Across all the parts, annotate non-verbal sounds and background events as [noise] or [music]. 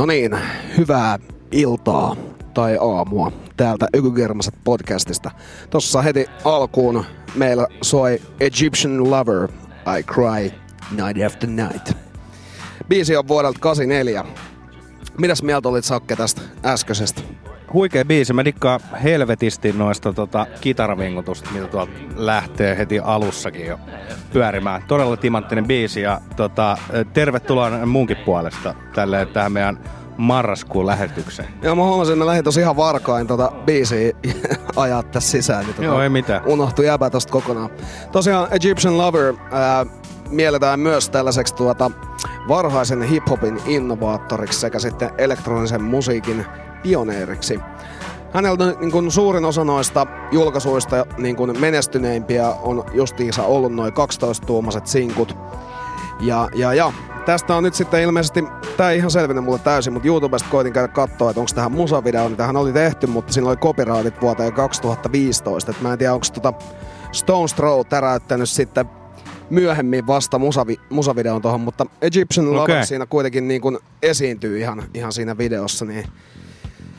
No niin, hyvää iltaa tai aamua täältä Ykykermaset podcastista. Tossa heti alkuun meillä soi Egyptian Lover, I Cry Night After Night. Biisi on vuodelta 84. Mitäs mieltä olit Sakke tästä äskeisestä? Huikea biisi. Mä dikkaan helvetisti noista tota, kitaravingutusta, mitä tuolta lähtee heti alussakin jo pyörimään. Todella timanttinen biisi ja tota, tervetuloa munkin puolesta tälle tähän meidän marraskuun lähetykseen. Joo, mä huomasin, että mä lähdin tosi ihan varkain tota biisiä [laughs] ajaa tässä sisään. Niin tota, Joo, ei mitään. Unohtui jäbä tosta kokonaan. Tosiaan Egyptian Lover ää, mielletään myös tällaiseksi tuota, varhaisen hiphopin innovaattoriksi sekä sitten elektronisen musiikin pioneeriksi. Häneltä niin kuin suurin osa noista julkaisuista niin kuin menestyneimpiä on justiinsa ollut noin 12-tuumaiset sinkut. Ja, ja, ja tästä on nyt sitten ilmeisesti, tää ei ihan selvinnyt mulle täysin, mutta YouTubesta koitin käydä katsoa, että onko tähän musavideo, niin tähän oli tehty, mutta siinä oli copyrightit vuoteen 2015. Et mä en tiedä, onko tota Stones Throw täräyttänyt sitten myöhemmin vasta musavi, musavideon tuohon, mutta Egyptian Lover Okei. siinä kuitenkin niin kuin esiintyy ihan, ihan siinä videossa, niin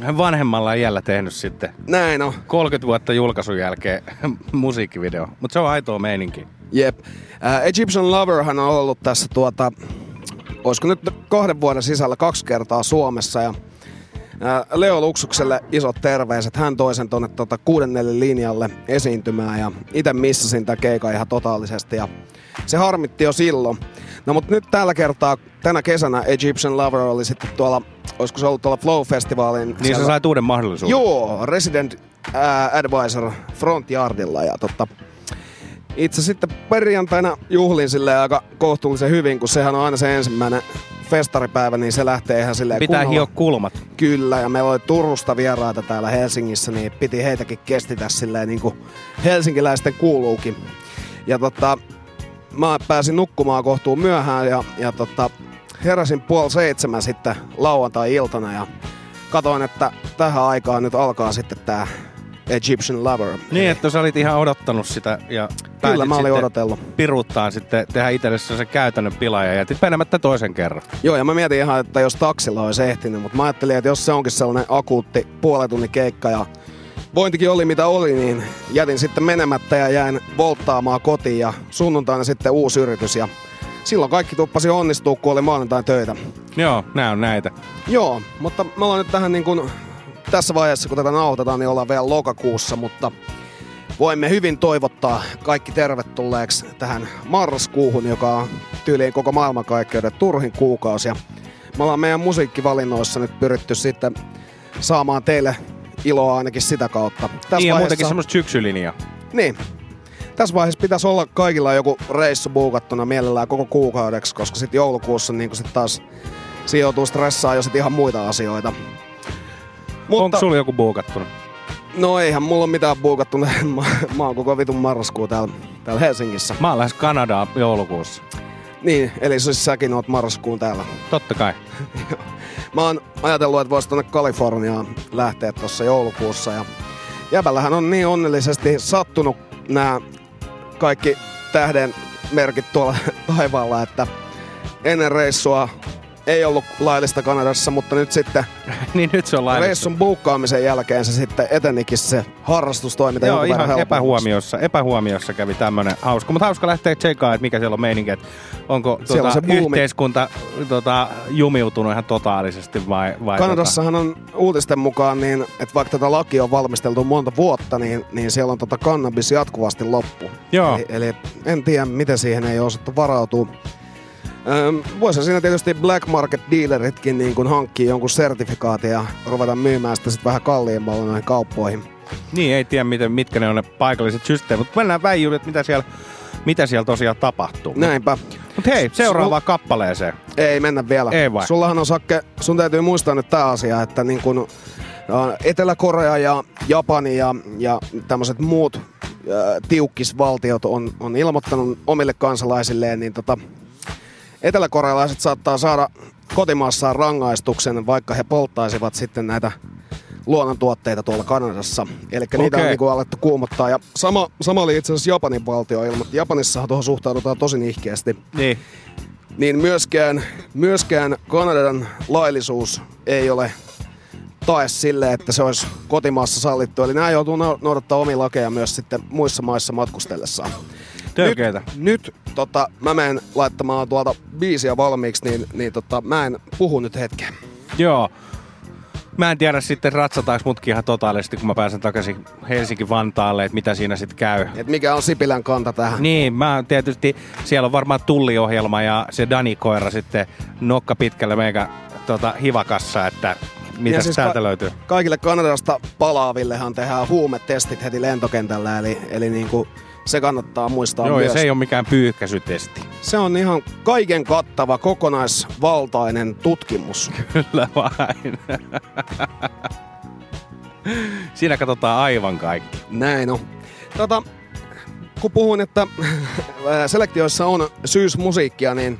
Hän vanhemmalla iällä tehnyt sitten Näin on. 30 vuotta julkaisun jälkeen [laughs] musiikkivideo. Mutta se on aitoa meininki. Jep. Äh, Egyptian Loverhan on ollut tässä tuota, olisiko nyt kahden vuoden sisällä kaksi kertaa Suomessa ja äh, Leo Luksukselle isot terveiset. Hän toi sen tonne tota, kuudennelle linjalle esiintymään ja itse missasin tämän keikan ihan totaalisesti ja se harmitti jo silloin. No mutta nyt tällä kertaa tänä kesänä Egyptian Lover oli sitten tuolla, olisiko se ollut tuolla Flow-festivaalin. Niin sä siellä- sait uuden mahdollisuuden. Joo, Resident äh, Advisor Frontyardilla ja tota, itse sitten perjantaina juhlin sille aika kohtuullisen hyvin, kun sehän on aina se ensimmäinen festaripäivä, niin se lähtee ihan silleen Pitää kunnolla. hio kulmat. Kyllä, ja meillä oli Turusta vieraita täällä Helsingissä, niin piti heitäkin kestitä silleen niin kuin helsinkiläisten kuuluukin. Ja tota, mä pääsin nukkumaan kohtuun myöhään ja, ja tota, heräsin puoli seitsemän sitten lauantai-iltana ja katoin, että tähän aikaan nyt alkaa sitten tää Egyptian Lover. Niin, että sä olit ihan odottanut sitä ja Kyllä mä olin sitten odotellut. Piruuttaan sitten tehdä itsellesi se käytännön pila ja jätit menemättä toisen kerran. Joo, ja mä mietin ihan, että jos taksilla olisi ehtinyt, mutta mä ajattelin, että jos se onkin sellainen akuutti puolen tunnin keikka ja vointikin oli mitä oli, niin jätin sitten menemättä ja jäin volttaamaan kotiin ja sunnuntaina sitten uusi yritys ja silloin kaikki tuppasi onnistuu, kun oli maanantain töitä. Joo, nää on näitä. Joo, mutta me ollaan nyt tähän niin kuin, tässä vaiheessa, kun tätä nauhoitetaan, niin ollaan vielä lokakuussa, mutta voimme hyvin toivottaa kaikki tervetulleeksi tähän marraskuuhun, joka on tyyliin koko maailmankaikkeuden turhin kuukausi. Ja me ollaan meidän musiikkivalinnoissa nyt pyritty sitten saamaan teille iloa ainakin sitä kautta. Tässä niin ja vaiheessa- muutenkin semmoista syksylinjaa. niin. Tässä vaiheessa pitäisi olla kaikilla joku reissu buukattuna mielellään koko kuukaudeksi, koska sitten joulukuussa niin sit taas siinä joutuu stressaamaan jo sit ihan muita asioita. Onko sulla joku buukattuna? No eihän mulla ole mitään buukattuna. [laughs] mä, mä oon koko vitun marraskuu täällä, täällä Helsingissä. Mä oon lähes Kanadaan joulukuussa. Niin, eli siis säkin oot marraskuun täällä. Totta kai. [laughs] Mä oon ajatellut, että vois tonne Kaliforniaan lähteä tuossa joulukuussa. Ja jäbällähän on niin onnellisesti sattunut nämä kaikki tähden merkit tuolla [laughs] taivaalla, että ennen reissua ei ollut laillista Kanadassa, mutta nyt sitten [laughs] niin nyt se on laillista. reissun buukkaamisen jälkeen se sitten etenikin se harrastustoiminta Joo, ihan epähuomiossa, epähuomiossa kävi tämmönen hauska. Mutta hauska lähteä tsekkaamaan, että mikä siellä on meininki. että Onko Siellä on tuota, se buumi. yhteiskunta tota, jumiutunut ihan totaalisesti vai, vai Kanadassahan on uutisten mukaan niin, että vaikka tätä lakia on valmisteltu monta vuotta, niin, niin siellä on tota kannabis jatkuvasti loppu. Joo. Eli, eli en tiedä, miten siihen ei osattu varautua. Öm, voisi siinä tietysti black market dealeritkin niin kun hankkii jonkun sertifikaatin ja ruveta myymään sitä sitten vähän kalliimmalla noihin kauppoihin. tota, Niin, ei tiedä miten, mitkä ne on ne paikalliset systeemit. Mutta mennään väijylle, että mitä siellä, mitä siellä tosiaan tapahtuu. Näinpä. Mutta hei, seuraavaan kappaleeseen. Ei mennä vielä. Ei vai? Sullahan on Sakke, sun täytyy muistaa nyt tämä asia, että niin kun, ä, Etelä-Korea ja Japani ja, ja tämmöiset muut ä, tiukkisvaltiot on, on ilmoittanut omille kansalaisilleen, niin tota, eteläkorealaiset saattaa saada kotimaassaan rangaistuksen, vaikka he polttaisivat sitten näitä luonnontuotteita tuolla Kanadassa. Eli niitä on niin kuin alettu kuumottaa. Ja sama, sama oli itse asiassa Japanin valtio ilmoitti. Japanissahan tuohon suhtaudutaan tosi nihkeästi Niin. niin myöskään, myöskään Kanadan laillisuus ei ole tae sille, että se olisi kotimaassa sallittu. Eli nämä joutuu nau- noudattaa omia lakeja myös sitten muissa maissa matkustellessaan. Törkeetä. Nyt, nyt tota, mä menen laittamaan tuolta biisiä valmiiksi, niin, niin tota, mä en puhu nyt hetken. Joo. Mä en tiedä sitten ratsataanko mutkin ihan totaalisesti, kun mä pääsen takaisin Helsinki-Vantaalle, että mitä siinä sitten käy. Et mikä on Sipilän kanta tähän? Niin, mä tietysti, siellä on varmaan tulliohjelma ja se Dani-koira sitten nokka pitkällä meikä tota, hivakassa, että mitä Ja siis täältä ka- löytyy. Kaikille Kanadasta palaavillehan tehdään huumetestit heti lentokentällä, eli, eli niin kuin se kannattaa muistaa Joo, myös. ja se ei ole mikään pyyhkäisytesti. Se on ihan kaiken kattava, kokonaisvaltainen tutkimus. [laughs] Kyllä vain. Siinä katsotaan aivan kaikki. Näin on. Tota, kun puhuin, että selektioissa on syysmusiikkia, niin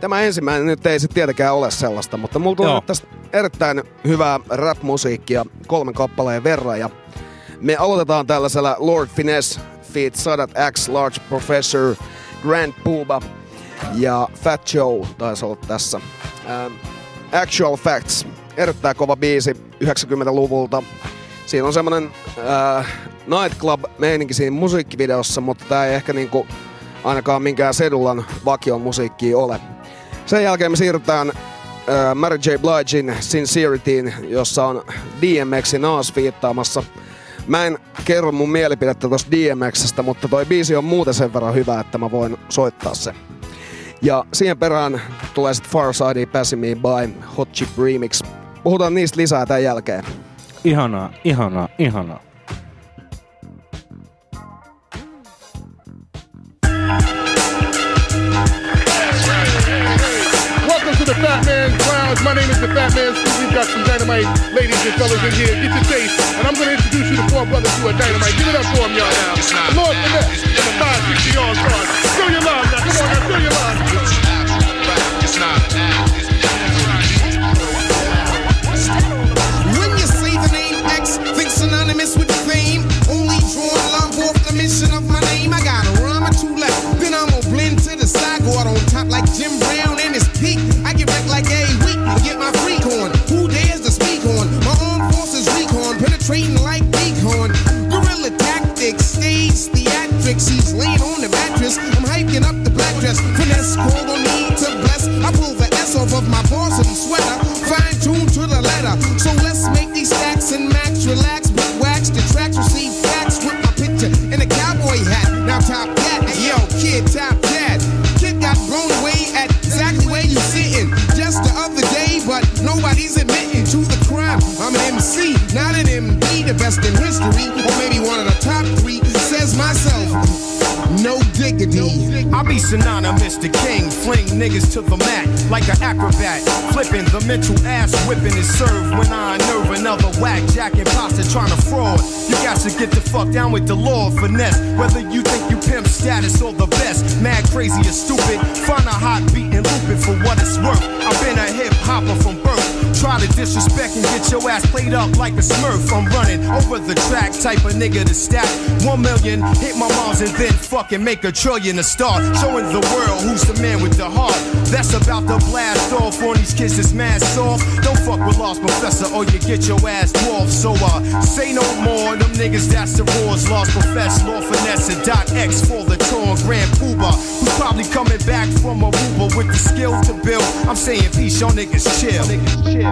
tämä ensimmäinen nyt ei sitten tietenkään ole sellaista, mutta mulla tuli Joo. tästä erittäin hyvää rap-musiikkia kolmen kappaleen verran. Ja me aloitetaan tällaisella Lord Finesse feat. Sadat X, Large Professor, Grand Puba ja Fat Joe taisi olla tässä. Ähm, Actual Facts erittäin kova biisi 90-luvulta. Siinä on semmonen äh, nightclub-meininki siinä musiikkivideossa, mutta tää ei ehkä niinku ainakaan minkään sedulan vakion musiikkia ole. Sen jälkeen me siirrytään äh, Mary J. Bligein Sincerityin, jossa on DMX Nas viittaamassa. Mä en kerro mun mielipidettä tosta DMXstä, mutta toi biisi on muuten sen verran hyvä, että mä voin soittaa sen. Ja siihen perään tulee sitten Far Side Passing Me By Hot Chip Remix. Puhutaan niistä lisää tämän jälkeen. Ihanaa, ihanaa, ihanaa. The Fat Man's Lounge. My name is the Fat Man Scoop. We've got some dynamite ladies and fellas in here. Get your taste. And I'm going to introduce you to four brothers who are dynamite. Give it up for them, y'all, now. Lord Finesse and the 560 All Stars. Show your love now. Come on now, show your love. When theatrics. He's laying on the mattress. I'm hiking up the black dress. Finesse called on me to bless. I pull the S off of my varsity sweater. Fine tuned to the letter. So let's make these stacks and max relax. But synonymous to king, fling niggas to the mat like an acrobat. Flipping the mental ass whipping is served when I unnerve another whack jack imposter trying to fraud. You got to get the fuck down with the law of finesse. Whether you think you pimp status or the best, mad, crazy, or stupid, find a hot beat and loop it for what it's worth. I've been a hip hopper from birth. Try to disrespect and get your ass played up like a smurf. I'm running over the track, type of nigga to stack. One million, hit my moms and then fucking make a trillion a start. Showing the world who's the man with the heart. That's about to blast off on these kids that's soft. Don't fuck with Lost Professor or you get your ass dwarfed. So uh, say no more. Them niggas that's the roars. Lost Professor, Law Finesse, Dot X for the torn Grand Pooba. Who's probably coming back from Aruba with the skill to build. I'm saying peace, y'all niggas chill. Niggas chill,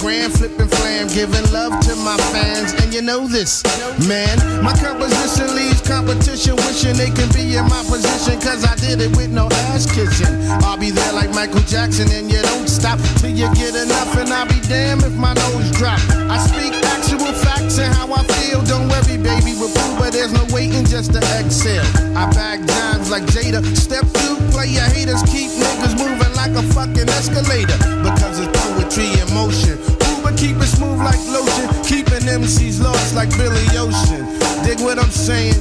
grand flipping flam, giving love to my fans, and you know this, man. My composition leaves competition wishing they can be in my position, cause I did it with no ass kissing. I'll be there like Michael Jackson, and you don't stop till you get enough, and I'll be damned if my nose drop. I speak actual facts and how I feel. Don't worry, baby, with proof, but there's no waiting just to exhale. I bag dimes like Jada. Step two, play your haters, keep niggas moving like a fucking escalator. Because it's poetry in motion. Keep it smooth like lotion, keeping MCs lost like Billy Ocean. Dig what I'm saying?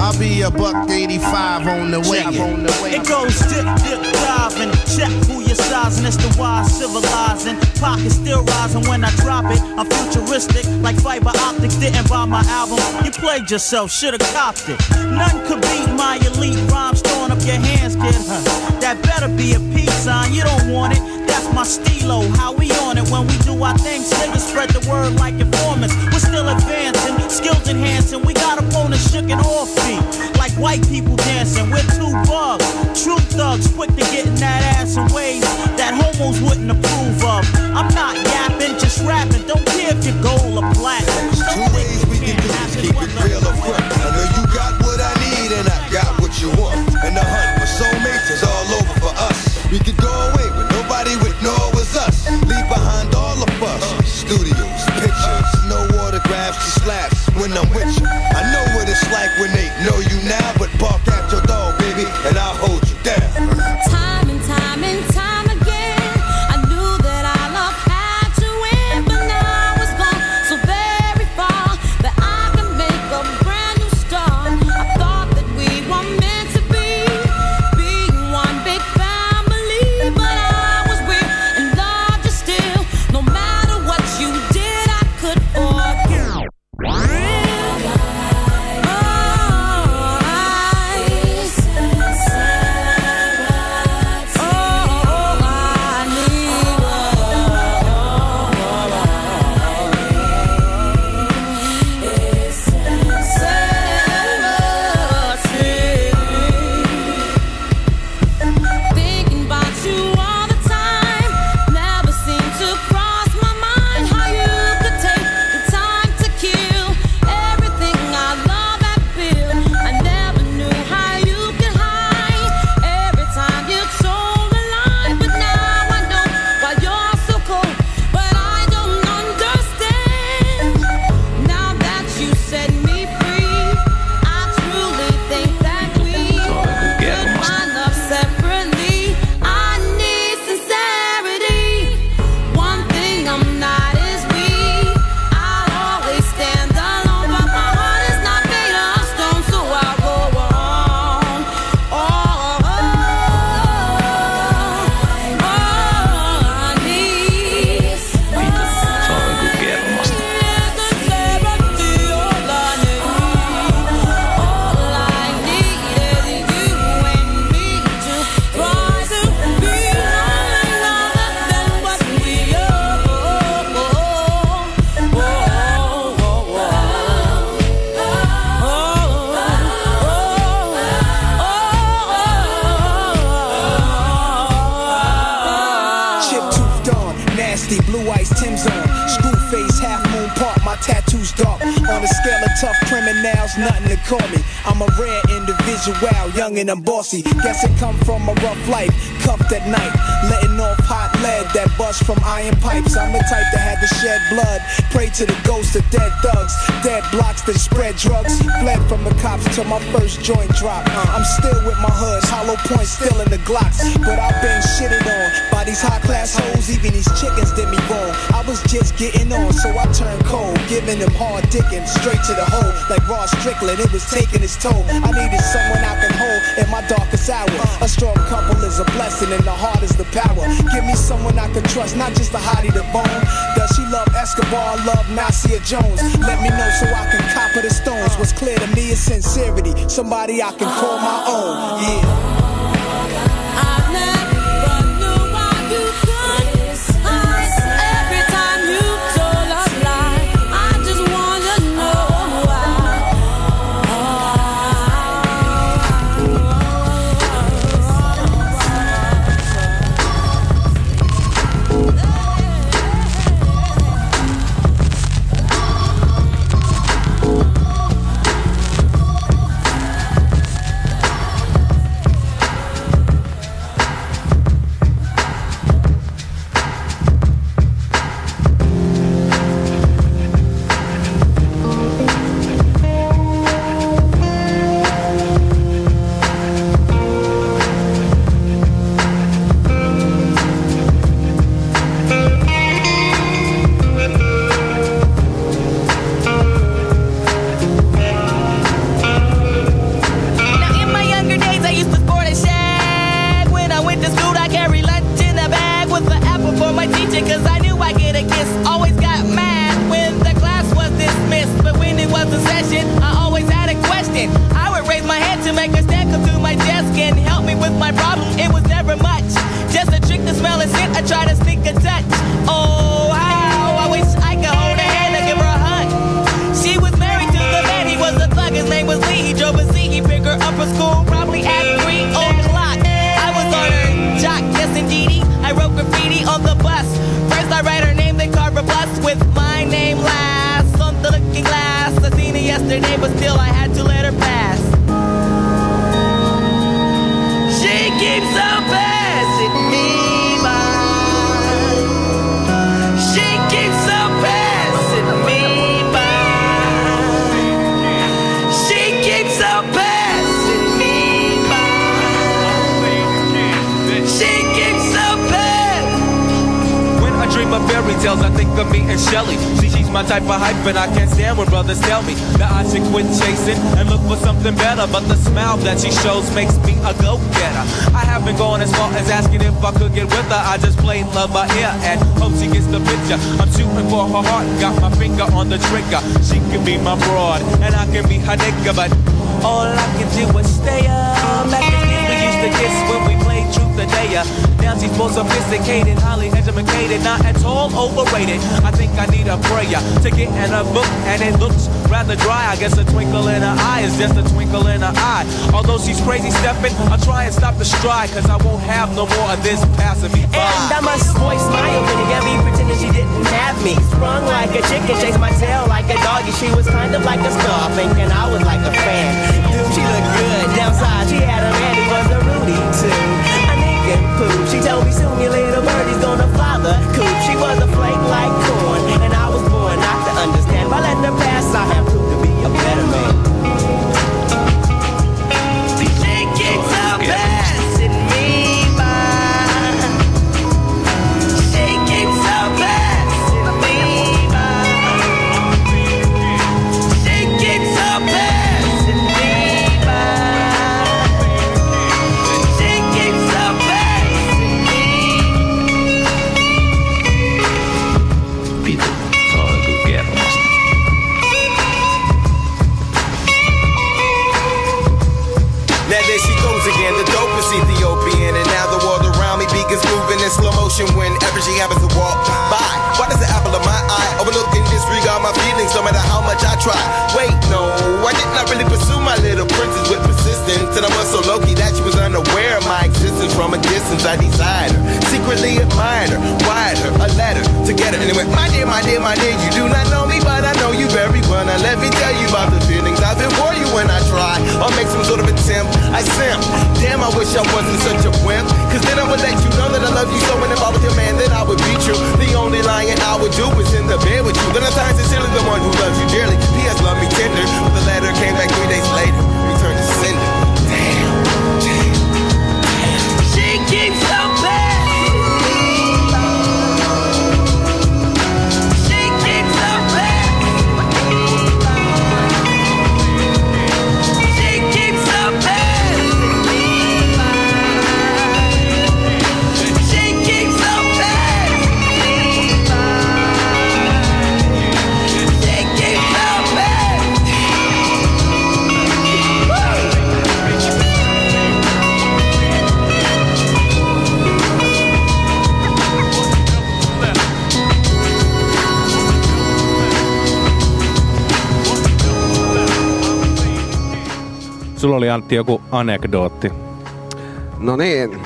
I'll be a buck 85 on the way. On the way. It goes dip, dip, diving. Check who you're sizing. It's the wise civilizing. Pocket still rising when I drop it. I'm futuristic, like fiber optics. Didn't buy my album. You played yourself, should've copped it. None could beat my elite rhymes. Throwing up your hands, kid. Huh. That better be a peace sign. You don't want it. That's my stilo. How we on it when we do our things. Niggas spread the word like informants. We're still advancing, skills enhancing. We got opponents shook and off beat. Like white people dancing. We're two bugs. True thugs, quick to get in that ass in ways that homos wouldn't approve of. I'm not yapping, just rapping. Don't care if your gold or platinum. when I'm with you. Young and I'm bossy. Guess it come from a rough life, cuffed at night, letting off hot lead that bust from iron pipes. I'm the type that had to shed blood, pray to the cops till my first joint drop. I'm still with my hoods, hollow points still in the glocks, but I've been shitted on by these high class hoes. Even these chickens did me wrong. I was just getting on, so I turned cold, giving them hard dicking straight to the hole. Like Ross Strickland, it was taking its toll. I needed someone I can hold in my darkest hour. A strong couple is a blessing, and the heart is the power. Give me someone I can trust, not just a hottie to bone. She love Escobar, love Nasir Jones? Let me know so I can copper the stones. What's clear to me is sincerity. Somebody I can call my own. Yeah. And Shelly. See, she's my type of hype, and I can't stand when brothers tell me that I should quit chasing and look for something better. But the smile that she shows makes me a go-getter. I haven't gone as far as asking if I could get with her. I just plain love her ear and hope she gets the picture. I'm shooting for her heart, got my finger on the trigger. She can be my broad, and I can be her nigga, but all I can do is stay up. Back we used to kiss when we truth or dare. Uh. Now she's more sophisticated, highly educated, not at all overrated. I think I need a prayer to get in a book, and it looks rather dry. I guess a twinkle in her eye is just a twinkle in her eye. Although she's crazy stepping, I'll try and stop the stride, cause I won't have no more of this passing me by. And I must voice my opinion, got me pretending she didn't have me. Sprung like a chicken, chased my tail like a doggy. She was kind of like a star, thinking I was like a fan. Dude, she looked good. Downside, she had a man, She told me soon your little birdie's gonna fly the coop. She was a flake like corn, and I was born not to understand. By letting her pass, motion whenever she happens to walk by. Why does the apple of my eye overlook and disregard my feelings no matter how much I try? Wait, no, I did not really pursue my little princess with persistence. And I was so low key that she was unaware of my existence from a distance. I desired her, secretly admired her, wired her a letter to get her. And it went, my dear, my dear, my dear, you do not know me, but I But now let me tell you about the feelings I've been for you when I try or make some sort of attempt. I simp. Damn, I wish I wasn't such a wimp. Cause then I would let you know that I love you so and if I was your man, then I would beat you. The only lying I would do is in the bed with you. Then I'm times sincerely the one who loves you dearly. P.S. love me tender. But the letter came back three days later. Sulla oli Antti joku anekdootti. No niin.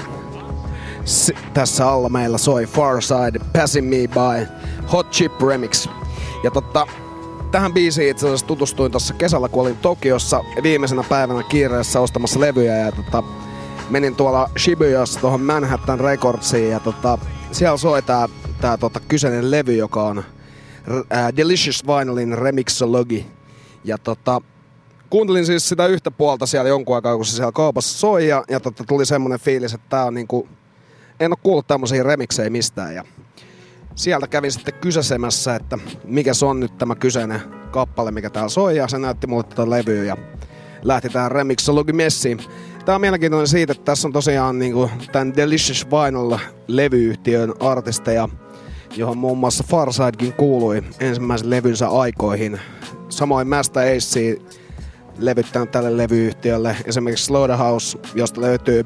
S- tässä alla meillä soi Farside Passing Me By Hot Chip Remix. Ja totta, tähän biisiin itse asiassa tutustuin tuossa kesällä, kun olin Tokiossa viimeisenä päivänä kiireessä ostamassa levyjä ja tota, menin tuolla Shibuyassa tuohon Manhattan Recordsiin ja tota, siellä soi tää, tää tota, kyseinen levy, joka on ää, Delicious Vinylin Remixology. Ja tota, kuuntelin siis sitä yhtä puolta siellä jonkun aikaa, kun se siellä kaupassa soi ja, ja tota, tuli semmonen fiilis, että tää on niinku, en oo kuullut tämmöisiä remiksejä mistään ja sieltä kävin sitten kysäsemässä, että mikä se on nyt tämä kyseinen kappale, mikä täällä soi ja se näytti mulle tätä levyä ja lähti tähän Remixology messiin. Tää on mielenkiintoinen siitä, että tässä on tosiaan niinku tämän Delicious Vinyl levyyhtiön artisteja, johon muun muassa Farsidekin kuului ensimmäisen levynsä aikoihin. Samoin Master Ace levyttänyt tälle levyyhtiölle. Esimerkiksi Slaughterhouse, josta löytyy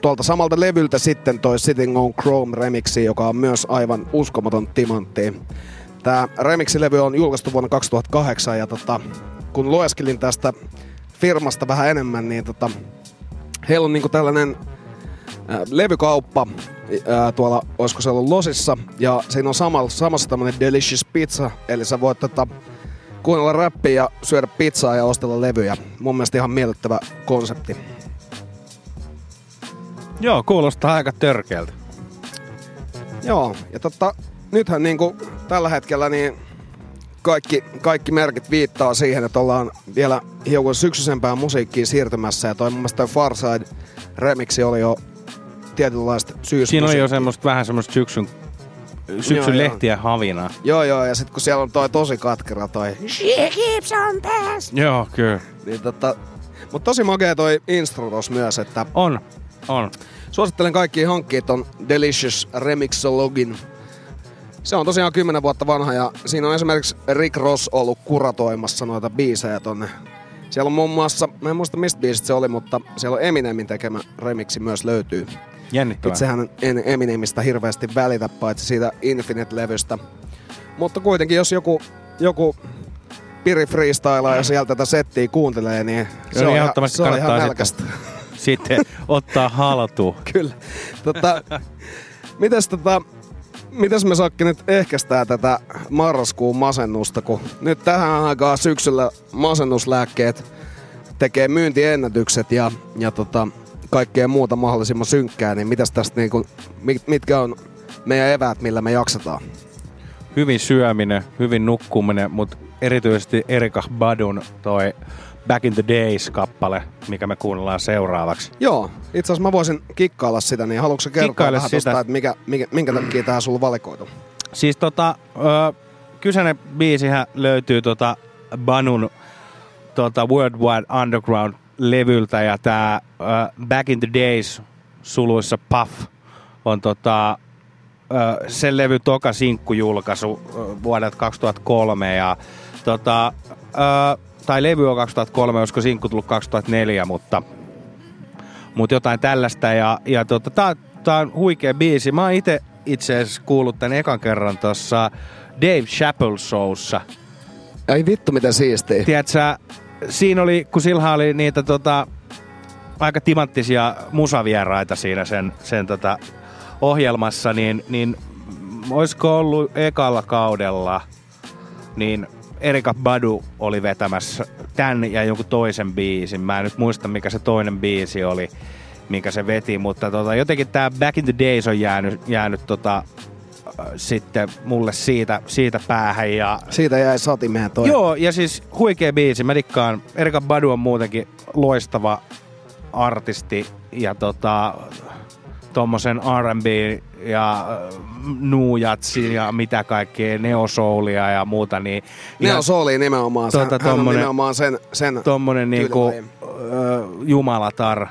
tuolta samalta levyltä sitten toi Sitting on Chrome remixi, joka on myös aivan uskomaton timantti. Tämä remixilevy on julkaistu vuonna 2008 ja tota, kun lueskelin tästä firmasta vähän enemmän, niin tota, heillä on niinku tällainen ää, levykauppa ää, tuolla, olisiko se ollut Losissa, ja siinä on samalla, samassa tämmönen Delicious Pizza, eli sä voit tota, kuunnella räppiä ja syödä pizzaa ja ostella levyjä. Mun mielestä ihan miellyttävä konsepti. Joo, kuulostaa aika törkeältä. Joo, ja tota, nythän niinku tällä hetkellä niin kaikki, kaikki merkit viittaa siihen, että ollaan vielä hiukan syksyisempään musiikkiin siirtymässä. Ja toi mun mielestä toi Farside remixi oli jo tietynlaista syysmusiikkia. Siinä on jo semmoista vähän semmoista syksyn, syksyn Joo, joo. lehtiä havina. Joo, joo, ja sitten kun siellä on toi tosi katkera toi She keeps on best. Joo, kyllä. Niin tota, mutta tosi makea toi instrutos myös, että... On, on. Suosittelen kaikki hankkia ton Delicious Remixologin. Se on tosiaan 10 vuotta vanha ja siinä on esimerkiksi Rick Ross ollut kuratoimassa noita biisejä tonne. Siellä on muun muassa, mä en muista mistä biisistä se oli, mutta siellä on Eminemin tekemä remixi myös löytyy. Jännittävää. Itsehän en Eminemistä hirveästi välitä, paitsi siitä Infinite-levystä. Mutta kuitenkin, jos joku, joku piri freestylaa ja sieltä tätä settiä kuuntelee, niin se Joo, on, ihan, ehdottomasti se on ihan nälkästä. Sitten ottaa haltuun. [laughs] Kyllä. Tota, [laughs] mites, tota, mites me Sakki nyt ehkäistään tätä marraskuun masennusta, kun nyt tähän aikaan syksyllä masennuslääkkeet tekee myyntiennätykset ja, ja tota, kaikkea muuta mahdollisimman synkkää, niin mitäs tästä niinku, mit- mitkä on meidän eväät, millä me jaksetaan? Hyvin syöminen, hyvin nukkuminen, mutta erityisesti Erika Badun toi Back in the Days-kappale, mikä me kuunnellaan seuraavaksi. Joo, itse asiassa mä voisin kikkailla sitä, niin haluatko kertoa Kikkaile vähän sitä. tosta, että mikä, mikä, minkä takia tää sulla valikoitu? Siis tota, ö, kyseinen biisihän löytyy tota Banun tota Worldwide Underground-levyltä ja tää ö, Back in the Days suluissa Puff on tota, ö, sen levy toka sinkkujulkaisu ö, vuodelta 2003 ja tota, ö, tai levy on 2003, olisiko sinkku tullut 2004, mutta mutta jotain tällaista. Ja, ja tota, tää, tää on huikea biisi. Mä oon itse itse asiassa kuullut tän ekan kerran tuossa Dave Chappelle Showssa. Ai vittu, mitä siistiä. Tiedätkö, siinä oli, kun sillä oli niitä tota, aika timanttisia musavieraita siinä sen, sen tota, ohjelmassa, niin, niin olisiko ollut ekalla kaudella, niin Erika Badu oli vetämässä tän ja jonkun toisen biisin. Mä en nyt muista, mikä se toinen biisi oli, minkä se veti, mutta tota, jotenkin tää Back in the Days on jäänyt, jäänyt tota, äh, sitten mulle siitä, siitä päähän. Ja, Siitä jäi satimeen toi. Joo, ja siis huikea biisi. Mä dikkaan. Erika Badu on muutenkin loistava artisti ja tota, tommosen R&B ja äh, nuujatsi ja mitä kaikkea, neosoulia ja muuta. Niin Ne on sooli nimenomaan. Tota, hän on tommonen- nimenomaan sen, sen tommonen niinku, ö, jumalatar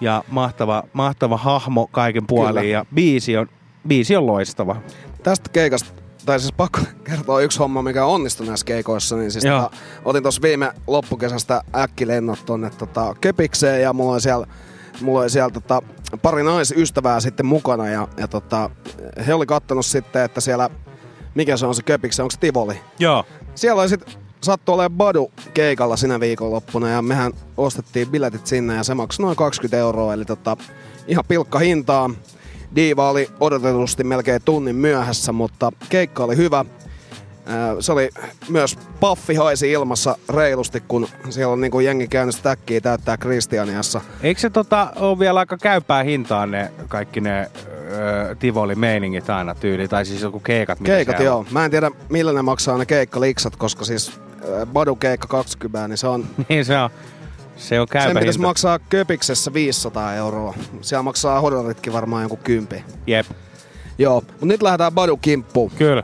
ja mahtava, mahtava hahmo kaiken puolin Kyllä. ja biisi on, biisi on loistava. Tästä keikasta, tai siis pakko kertoa yksi homma, mikä onnistui näissä keikoissa, niin siis tota, otin tuossa viime loppukesästä äkkilennot tonne tota, Köpikseen ja mulla oli siellä, mulla oli siellä tota, pari naisystävää sitten mukana ja, ja tota, he oli kattonut sitten, että siellä, mikä se on se Köpikse, onko se Tivoli? Joo. Siellä oli sitten sattu olemaan Badu keikalla sinä viikonloppuna ja mehän ostettiin biletit sinne ja se maksoi noin 20 euroa, eli tota, ihan pilkka hintaa. Diiva oli odotetusti melkein tunnin myöhässä, mutta keikka oli hyvä. Ää, Se oli myös paffi haisi ilmassa reilusti, kun siellä on niinku jengi käynyt täkkiä täyttää Kristianiassa. Eikö se tota, ole vielä aika käypää hintaan ne kaikki ne ö, Tivoli-meiningit aina tyyli, tai siis joku keikat, mitä Keikat joo. Mä en tiedä millä ne maksaa ne keikkaliksat, koska siis ää, Badu keikka 20, niin se on on. [laughs] niin se on, se on käypä Sen pitäisi hinta. maksaa Köpiksessä 500 euroa. Siellä maksaa hodoritkin varmaan joku kympi. Jep. Joo, mutta nyt lähdetään Badu kimppuun. Kyllä.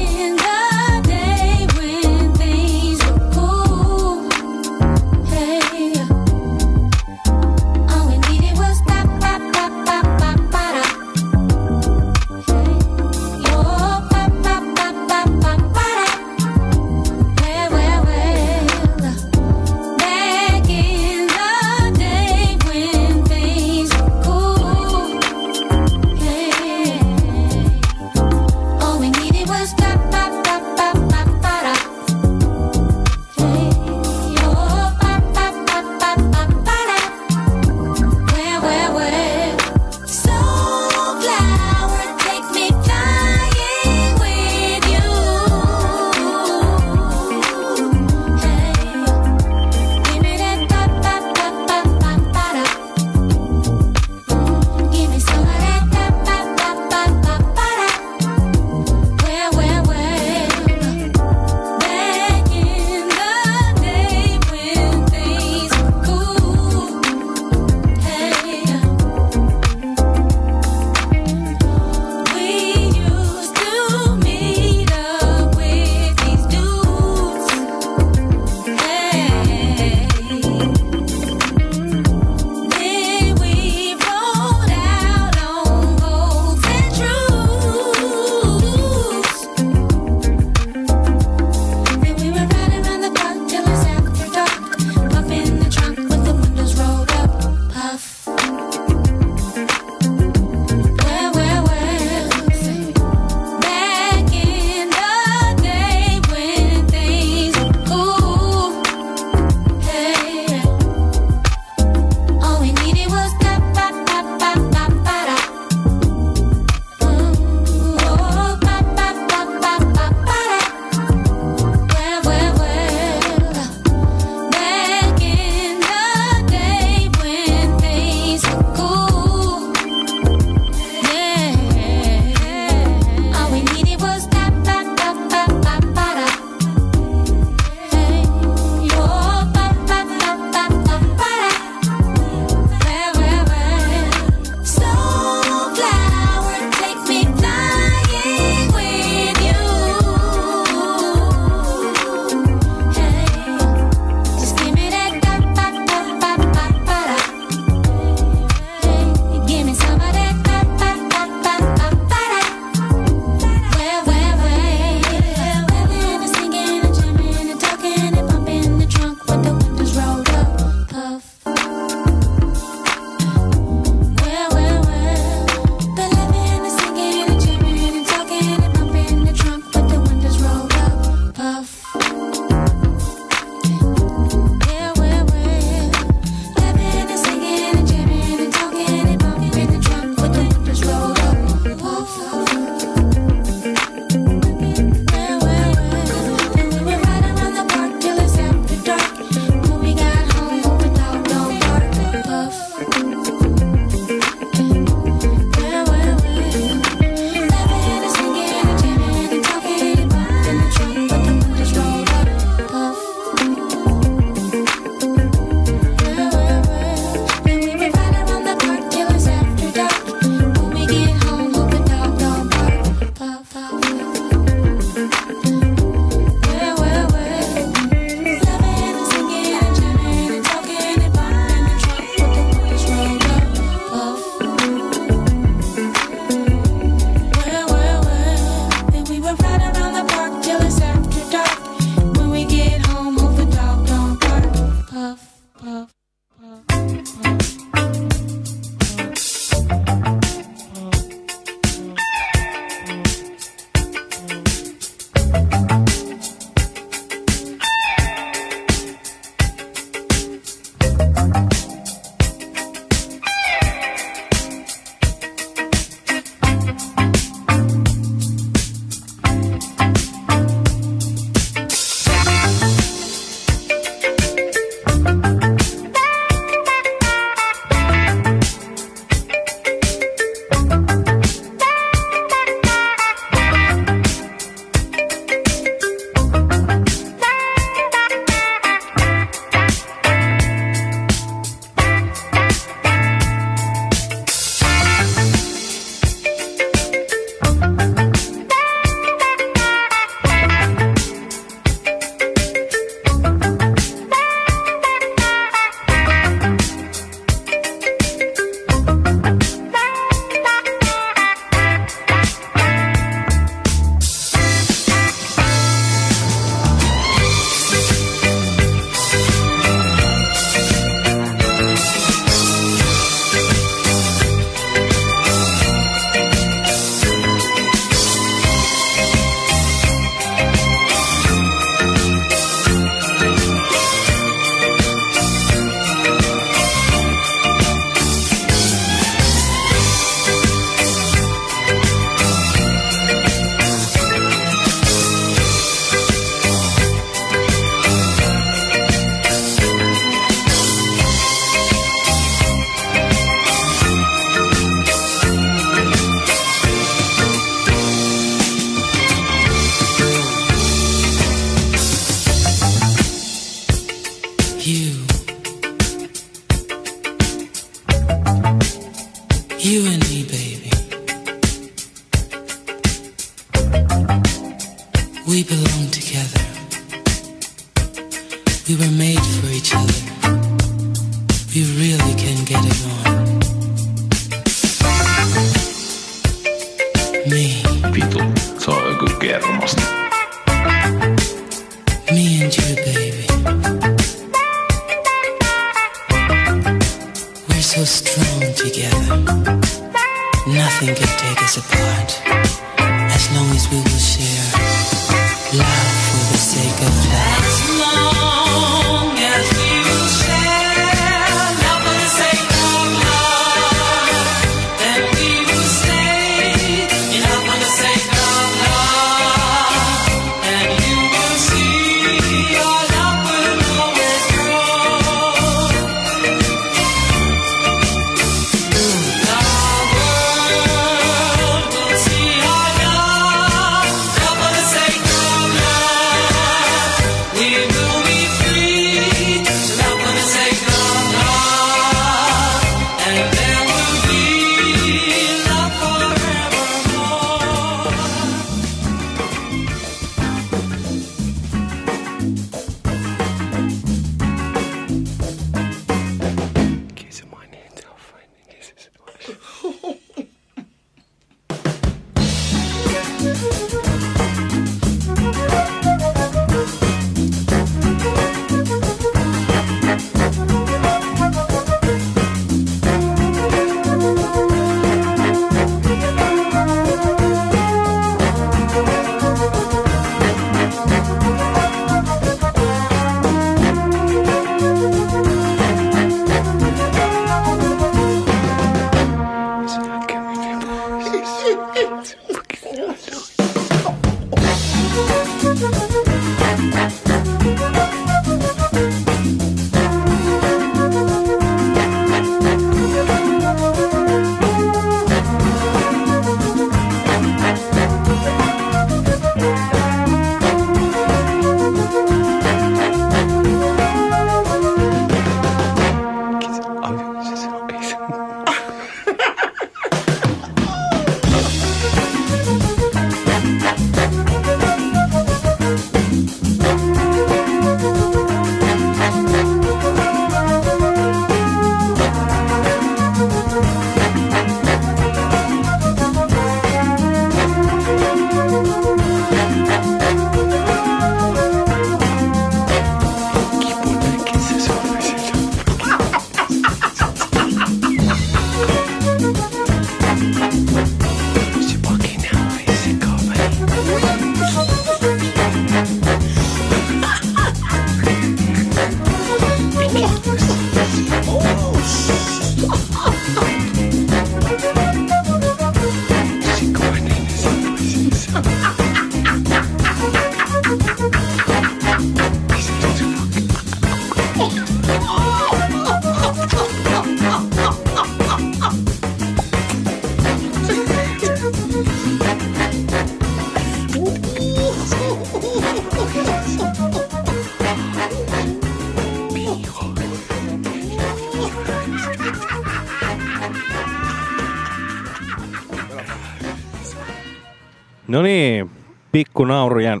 No niin, pikku naurujen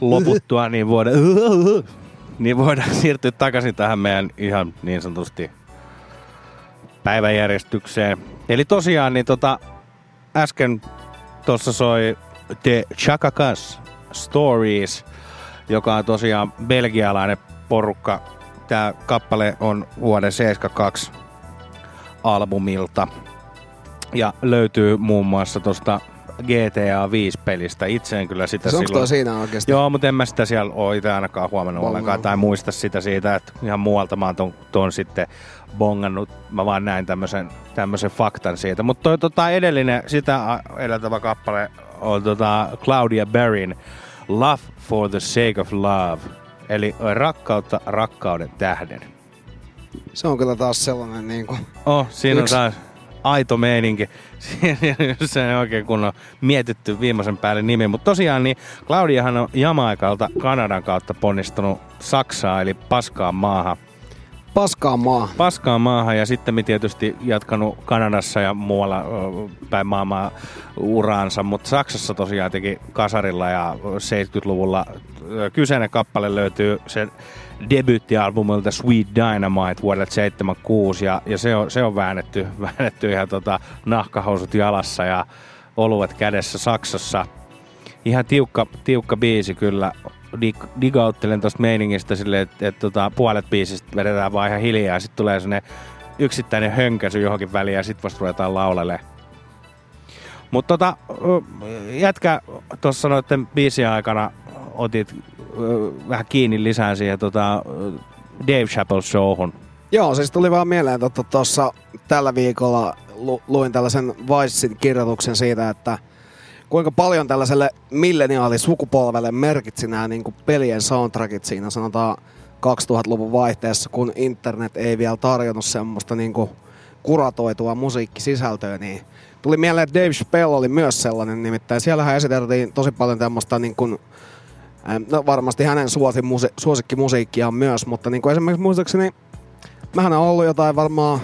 loputtua, niin voidaan, niin voidaan siirtyä takaisin tähän meidän ihan niin sanotusti päiväjärjestykseen. Eli tosiaan, niin tota, äsken tuossa soi The Chakakas Stories, joka on tosiaan belgialainen porukka. Tämä kappale on vuoden 72 albumilta ja löytyy muun muassa tuosta GTA 5-pelistä. Itse en kyllä sitä onko silloin... siinä oikeasti? Joo, mutta en mä sitä siellä ole itse ainakaan huomannut ollenkaan tai muista sitä siitä, että ihan muualta mä oon ton, ton sitten bongannut. Mä vaan näin tämmöisen, tämmöisen faktan siitä. Mutta toi tota, edellinen, sitä edeltävä kappale on tota Claudia Berrin Love for the sake of love. Eli rakkautta rakkauden tähden. Se on kyllä taas sellainen niin kuin... Oh, siinä Yksi- on taas aito meininki. [laughs] se on oikein kun on mietitty viimeisen päälle nimi. Mutta tosiaan niin Claudiahan on Jamaikalta Kanadan kautta ponnistunut Saksaa eli paskaan maahan Paskaan maa. Paskaan maahan ja sitten me tietysti jatkanut Kanadassa ja muualla päin maailmaa uraansa, mutta Saksassa tosiaan teki kasarilla ja 70-luvulla ö, kyseinen kappale löytyy sen debyyttialbumilta Sweet Dynamite vuodelta 76 ja, ja se, on, se on väännetty, [laughs] väännetty ihan tota, nahkahousut jalassa ja oluet kädessä Saksassa. Ihan tiukka, tiukka biisi kyllä. Dig, digauttelen tosta meiningistä silleen, että et, tota, puolet biisistä vedetään vaan ihan hiljaa. Sitten tulee sellainen yksittäinen hönkäsy johonkin väliin ja sitten vasta ruvetaan laulelle. Mutta tota, jätkä tuossa noiden biisien aikana otit vähän kiinni lisää siihen tota, Dave Chappelle showhun. Joo, siis tuli vaan mieleen, että tuossa tällä viikolla lu- luin tällaisen Vicein kirjoituksen siitä, että kuinka paljon tällaiselle milleniaalisukupolvelle merkitsi nämä niin pelien soundtrackit siinä sanotaan 2000-luvun vaihteessa, kun internet ei vielä tarjonnut semmoista niin kuin kuratoitua musiikkisisältöä, niin tuli mieleen, että Dave Chappelle oli myös sellainen, nimittäin siellähän esiteltiin tosi paljon tämmöistä niin kuin, no varmasti hänen suosimusi- suosikkimusiikkiaan myös, mutta niin kuin esimerkiksi muistaakseni mähän on ollut jotain varmaan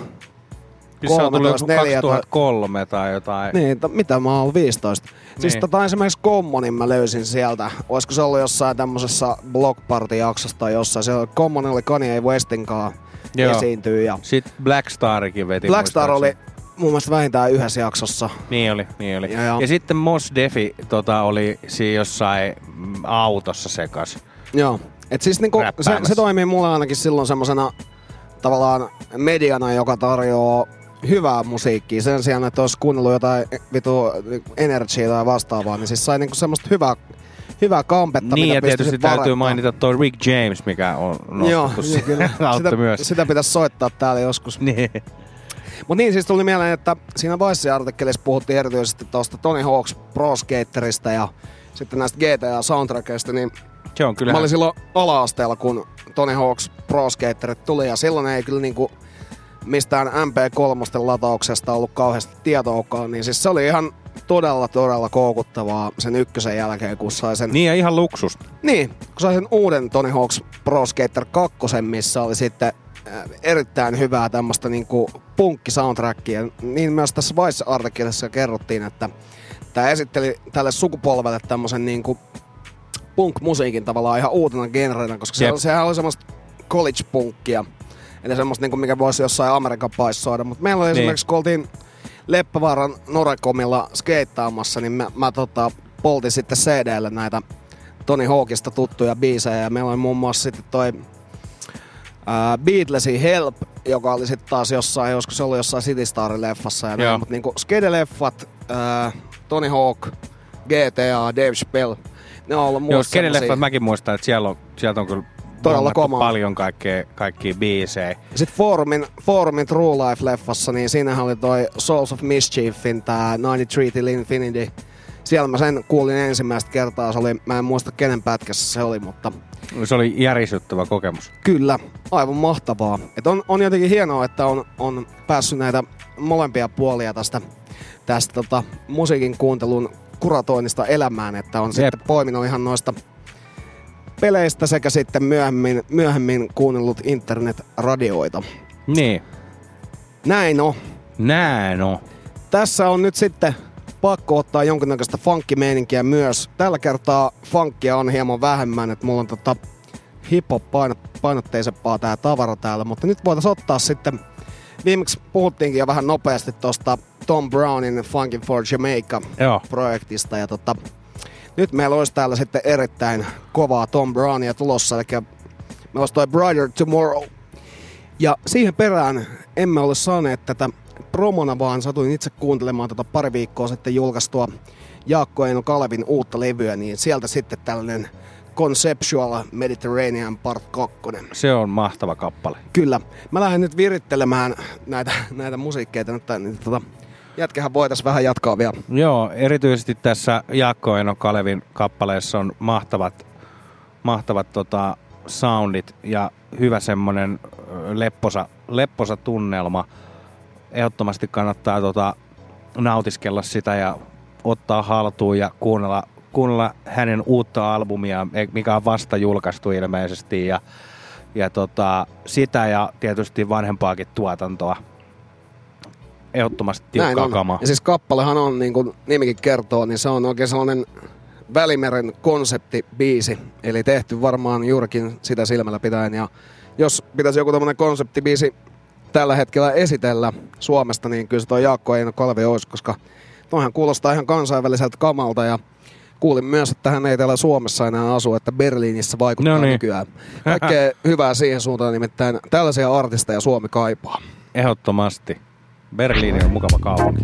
Siis se on tullut joku 13, 14. 2003 tai jotain. Niin, to, mitä mä oon ollut 15. Niin. Siis Niin. tota esimerkiksi Commonin mä löysin sieltä. Olisiko se ollut jossain tämmöisessä Block Party-jaksossa tai jossain. Se oli, Common oli Kanye Westin kanssa Joo. esiintyy. Ja Sitten Black Starikin veti. Black Star oli. Mun mielestä vähintään yhdessä jaksossa. Niin oli, niin oli. Ja Ja, joo. ja sitten Mos Defi tota, oli siinä jossain mm, autossa sekas. Joo. Et siis niinku, se, se toimii mulle ainakin silloin semmosena tavallaan mediana, joka tarjoaa hyvää musiikkia sen sijaan, että olisi kuunnellut jotain vitu energiaa tai vastaavaa, niin siis sai niinku semmoista hyvää, hyvää kampetta, niin mitä ja tietysti täytyy varoittamaan. mainita toi Rick James, mikä on Joo, nostettu niin siihen kyllä. [laughs] sitä, myös. sitä pitäisi soittaa täällä joskus. Niin. Mutta niin, siis tuli mieleen, että siinä Vice-artikkelissa puhuttiin erityisesti tuosta Tony Hawk's Pro Skaterista ja sitten näistä GTA-soundtrackeista, niin Se on kyllä. mä olin silloin ala-asteella, kun Tony Hawk's Pro Skaterit tuli ja silloin ei kyllä niinku mistään MP3 latauksesta ollut kauheasti tietoakaan, niin siis se oli ihan todella, todella koukuttavaa sen ykkösen jälkeen, kun sai sen... Niin ja ihan luksus. Niin, kun sai sen uuden Tony Hawk's Pro Skater 2, missä oli sitten erittäin hyvää tämmöistä niinku punkki-soundtrackia. Niin myös tässä Vice-artikkelissa kerrottiin, että tämä esitteli tälle sukupolvelle tämmöisen niinku punk-musiikin tavallaan ihan uutena genrenä, koska se, sehän oli semmoista college-punkkia. Eli semmoista, niinku, mikä voisi jossain Amerikan paissa soida. Mutta meillä oli Niin. esimerkiksi, kun oltiin Leppävaaran Norekomilla skeittaamassa, niin mä, mä tota, poltin sitten CDlle näitä Tony Hawkista tuttuja biisejä. Ja meillä oli muun muassa sitten toi ää, Beatlesin Help, joka oli sitten taas jossain, joskus se oli jossain City Star-leffassa. Ja näin, mutta niinku skede-leffat, ää, Tony Hawk, GTA, Dave Chappelle, ne on ollut Joo, mulle kenen semmosia- leffat mäkin muistan, että siellä on, sieltä on kyllä Todella paljon kaikkea, kaikkia biisejä. Sitten Forumin, Forumin True Life-leffassa, niin siinähän oli toi Souls of Mischiefin tää 93 Till Infinity. Siellä mä sen kuulin ensimmäistä kertaa, se oli, mä en muista kenen pätkässä se oli, mutta Se oli järisyttävä kokemus. kyllä, aivan mahtavaa. Et on, on jotenkin hienoa, että on, on päässyt näitä molempia puolia tästä, tästä tota, musiikin kuuntelun kuratoinnista elämään, että on sitten poiminut ihan noista peleistä sekä sitten myöhemmin, myöhemmin kuunnellut internetradioita. Niin. Näin on. Näin on. Tässä on nyt sitten pakko ottaa jonkinnäköistä funkkimeininkiä myös. Tällä kertaa funkkia on hieman vähemmän, että mulla on tota hip-hop paino- painotteisempaa tää tavara täällä, mutta nyt voitaisiin ottaa sitten, viimeksi puhuttiinkin jo vähän nopeasti tosta Tom Brownin Funkin for Jamaica Joo. projektista ja tota, nyt meillä olisi täällä sitten erittäin kovaa Tom Brownia tulossa, eli meillä olisi toi Brighter Tomorrow. Ja siihen perään emme ole saaneet tätä promona, vaan satuin itse kuuntelemaan tätä pari viikkoa sitten julkaistua Jaakko Eino Kalevin uutta levyä, niin sieltä sitten tällainen Conceptual Mediterranean Part 2. Se on mahtava kappale. Kyllä. Mä lähden nyt virittelemään näitä, näitä musiikkeita, että niin, tota, jätkähän voitaisiin vähän jatkaa vielä. Joo, erityisesti tässä Jaakko Eno Kalevin kappaleessa on mahtavat, mahtavat tota, soundit ja hyvä semmonen ö, lepposa, lepposa tunnelma. Ehdottomasti kannattaa tota, nautiskella sitä ja ottaa haltuun ja kuunnella, kuunnella hänen uutta albumia, mikä on vasta julkaistu ilmeisesti. Ja Ja tota, sitä ja tietysti vanhempaakin tuotantoa. Ehdottomasti tiukkaa kamaa. Ja siis kappalehan on, niin kuin nimikin kertoo, niin se on oikein sellainen Välimeren konseptibiisi. Eli tehty varmaan juurikin sitä silmällä pitäen. Ja jos pitäisi joku tämmöinen konseptibiisi tällä hetkellä esitellä Suomesta, niin kyllä se toi Jaakko Eino Kalvi olisi, koska toihan kuulostaa ihan kansainväliseltä kamalta ja kuulin myös, että hän ei täällä Suomessa enää asu, että Berliinissä vaikuttaa no niin. nykyään. Kaikkea [laughs] hyvää siihen suuntaan, nimittäin tällaisia artisteja Suomi kaipaa. Ehdottomasti. Berliini on mukava kaupunki.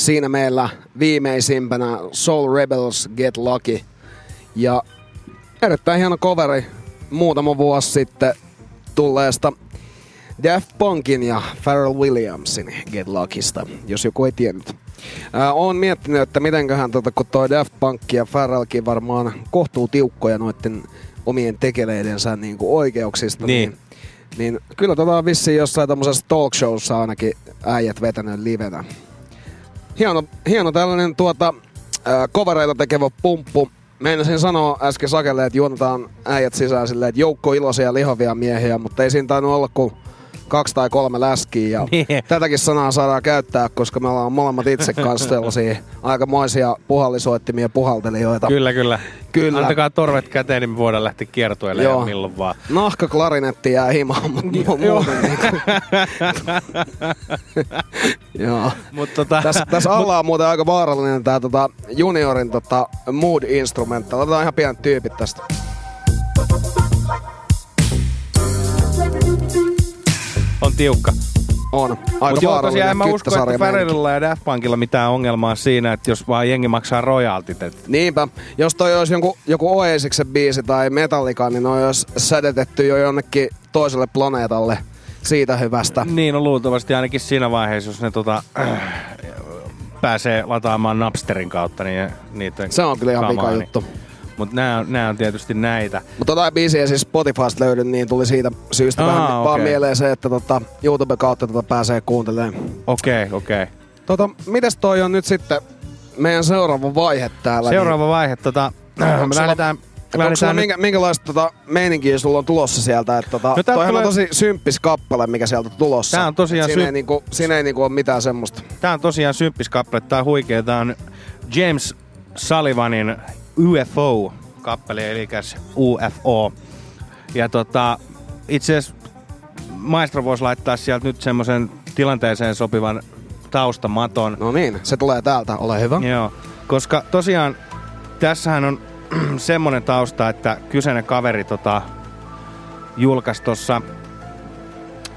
Siinä meillä viimeisimpänä Soul Rebels Get Lucky. Ja erittäin hieno coveri muutama vuosi sitten tulleesta Daft Punkin ja Pharrell Williamsin Get Luckysta, jos joku ei tiennyt. Ää, oon miettinyt, että mitenköhän tota, kun toi Daft Punk ja Pharrellkin varmaan kohtuu tiukkoja noiden omien tekeleidensä niin kuin oikeuksista. Niin. niin niin kyllä tota on vissiin jossain tommosessa talk showssa ainakin äijät vetänyt livenä. Hieno, hieno tällainen tuota, äh, kovereita tekevä pumppu. Meinasin sanoa äsken Sakelle, että juonetaan äijät sisään silleen, että joukko iloisia lihavia miehiä, mutta ei siinä tainnut olla kuin kaksi tai kolme läskiä. Ja Niin. tätäkin sanaa saadaan käyttää, koska me ollaan molemmat itse kanssa sellaisia [laughs] aikamoisia puhallisoittimia puhaltelijoita. Kyllä, kyllä. Kyllä. Antakaa torvet käteen, niin me voidaan lähteä kiertueelle Joo. ja milloin vaan. Nahka klarinetti jää himaan, mutta mu- Joo. muuten niinku. [laughs] Joo. Mut tota, Tässä, tässä alla on muuten aika vaarallinen tää tota juniorin tota mood instrumentti. Otetaan ihan pienet tyypit tästä. on tiukka. On. Aika Mutta joo, tosiaan en mä usko, että. Ferrellilla ja Daft Punkilla mitään ongelmaa siinä, että jos vaan jengi maksaa royaltit. Et Niinpä. Jos toi olisi joku, joku Oasiksen biisi tai Metallica, niin noi olisi sädetetty jo jonnekin toiselle planeetalle siitä hyvästä. niin on luultavasti ainakin siinä vaiheessa, jos ne tota, äh, pääsee lataamaan Napsterin kautta, niin niitä Se on kyllä ihan kamaa, vika niin- juttu. Mut nää, on- nää on tietysti näitä. Mutta tota biisiä siis Spotifysta löydy, niin tuli siitä syystä Aa, vähän okei. vaan mieleen se, että tota, YouTube kautta tota pääsee kuuntelemaan. Okei, okay, okei. Okay. Tota, mites toi on nyt sitten meidän seuraava vaihe täällä? Seuraava vaihe, tota, Onko me lähdetään, Niin, onko sulla nyt, minkä, minkälaista tota, meininkiä sulla on tulossa sieltä? Että tota, No no, toihan tulee- on tosi symppis kappale, mikä sieltä on tulossa. Tää on tosiaan siinä, sy- ei niinku, siinä ei niinku ole mitään semmoista. tää on tosiaan symppis kappale, tää on huikea, tää on James Sullivanin UFO-kappale, eli UFO. Ja tota, itse asiassa maestro voisi laittaa sieltä nyt semmoisen tilanteeseen sopivan taustamaton. No niin, se tulee täältä, ole hyvä. Joo, koska tosiaan tässähän on [clears throat] semmonen tausta, että kyseinen kaveri tota, julkaisi tuossa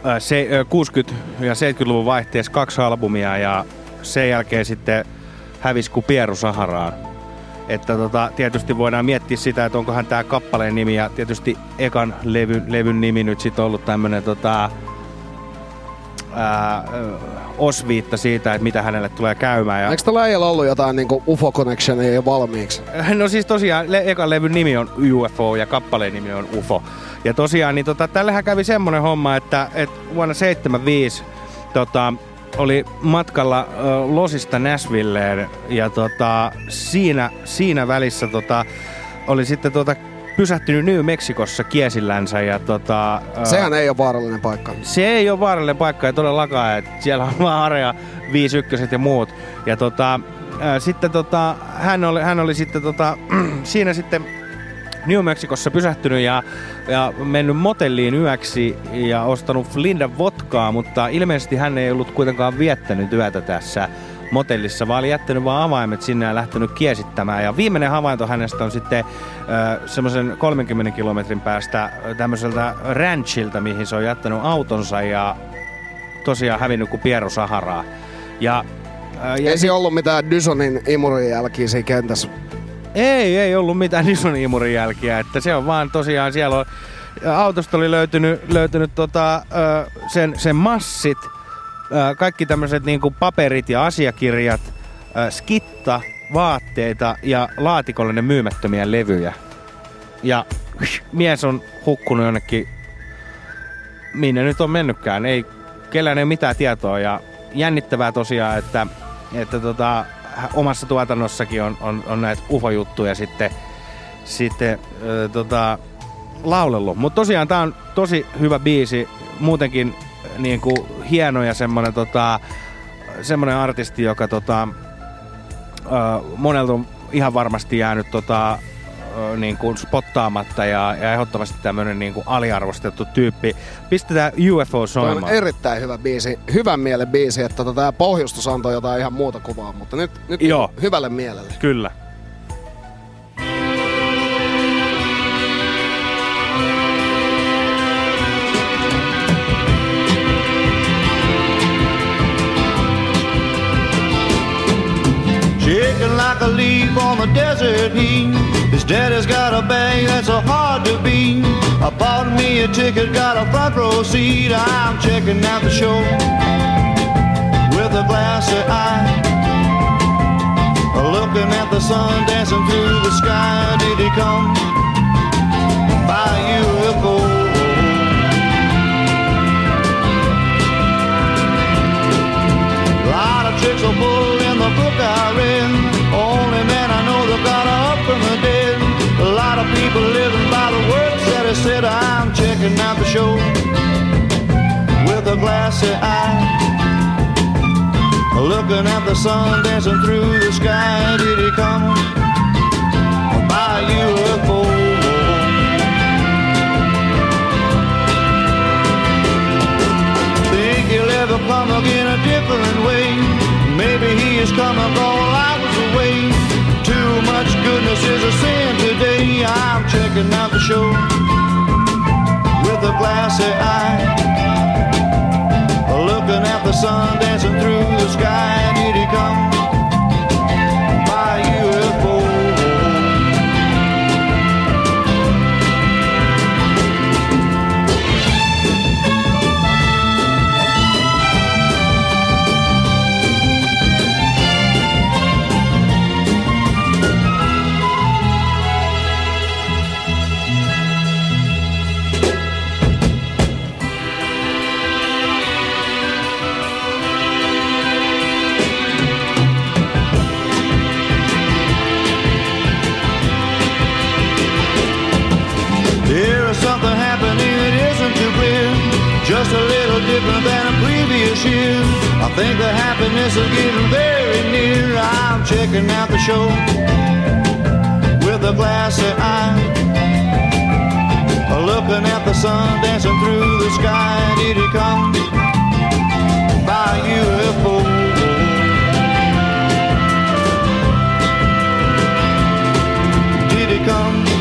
ää, se, ää, 60- ja 70-luvun vaihteessa kaksi albumia ja sen jälkeen sitten hävisi kuin Pieru Saharaan. Että tota, tietysti voidaan miettiä sitä, että onkohan tämä kappaleen nimi ja tietysti ekan levyn, levyn nimi nyt sitten ollut tämmönen tota, ää, osviitta siitä, että mitä hänelle tulee käymään. Ja Eikö tällä äijällä ollut jotain niinku UFO Connectionia jo valmiiksi? [laughs] No siis tosiaan, le- ekan levyn nimi on UFO ja kappaleen nimi on UFO. Ja tosiaan, niin tota, tällähän kävi semmonen homma, että, että vuonna 75 tota, oli matkalla Losista Nashvilleen ja tota, siinä, siinä välissä tota, oli sitten tota, pysähtynyt New Mexicossa kiesillänsä ja tota, ö, Sehän ei ole vaarallinen paikka. se ei ole vaarallinen paikka ei todellakaan, että siellä on vaan Area 51 ja muut. Ja tota, sitten tota, hän, oli, hän oli sitten tota, [clears throat] siinä sitten New Mexicossa pysähtynyt ja, ja mennyt motelliin yöksi ja ostanut Flinda vodkaa, mutta ilmeisesti hän ei ollut kuitenkaan viettänyt yötä tässä motellissa, vaan oli jättänyt vaan avaimet sinne ja lähtenyt kiesittämään. Ja viimeinen havainto hänestä on sitten äh, semmoisen 30 kilometrin päästä tämmöiseltä ranchilta, mihin se on jättänyt autonsa ja tosiaan hävinnyt kuin Piero Saharaa. Ja, äh, ja Ei siinä ollut mitään Dysonin imurin jälkiä siinä kentässä. Ei, ei ollut mitään ison imurin jälkiä, että se on vaan tosiaan siellä on, autosta oli löytynyt, löytynyt tota, sen, sen massit, kaikki tämmöiset niinku paperit ja asiakirjat, skitta, vaatteita ja laatikollinen myymättömiä levyjä. Ja mies on hukkunut jonnekin, minne nyt on mennytkään, ei kellään ei ole mitään tietoa ja jännittävää tosiaan, että, että tota, omassa tuotannossakin on, on, on näitä ufojuttuja sitten, sitten ö, tota, laulellut. Mutta tosiaan tää on tosi hyvä biisi, muutenkin niin kuin hieno ja semmonen, tota, semmonen artisti, joka tota, ö, monelta on ihan varmasti jäänyt tota, niin kuin spottaamatta ja, ja ehdottomasti tämmöinen niin kuin aliarvostettu tyyppi. Pistetään UFO soimaan. Tämä on erittäin hyvä biisi, hyvän mielen biisi, että tota, tämä pohjustus antoi jotain ihan muuta kuvaa, mutta nyt, nyt Joo. hyvälle mielelle. Kyllä. Shaking like a leaf on a desert heat Daddy's got a bag that's so hard to beat. I bought me a ticket, got a front row seat. I'm checking out the show with a glassy eye. Looking at the sun dancing through the sky. Did he come by UFO? tricks Checking out the show with a glassy eye. Looking at the sun dancing through the sky. Did he come by UFO? Think he'll ever come again a different way? Maybe he is coming while I was away. Too much goodness is a sin today. I'm checking out the show a glassy eye. Looking at the sun dancing through the sky. Did he come than a previous year. I think the happiness is getting very near. I'm checking out the show with a glassy eye. Looking at the sun dancing through the sky. Did he come by UFO? Come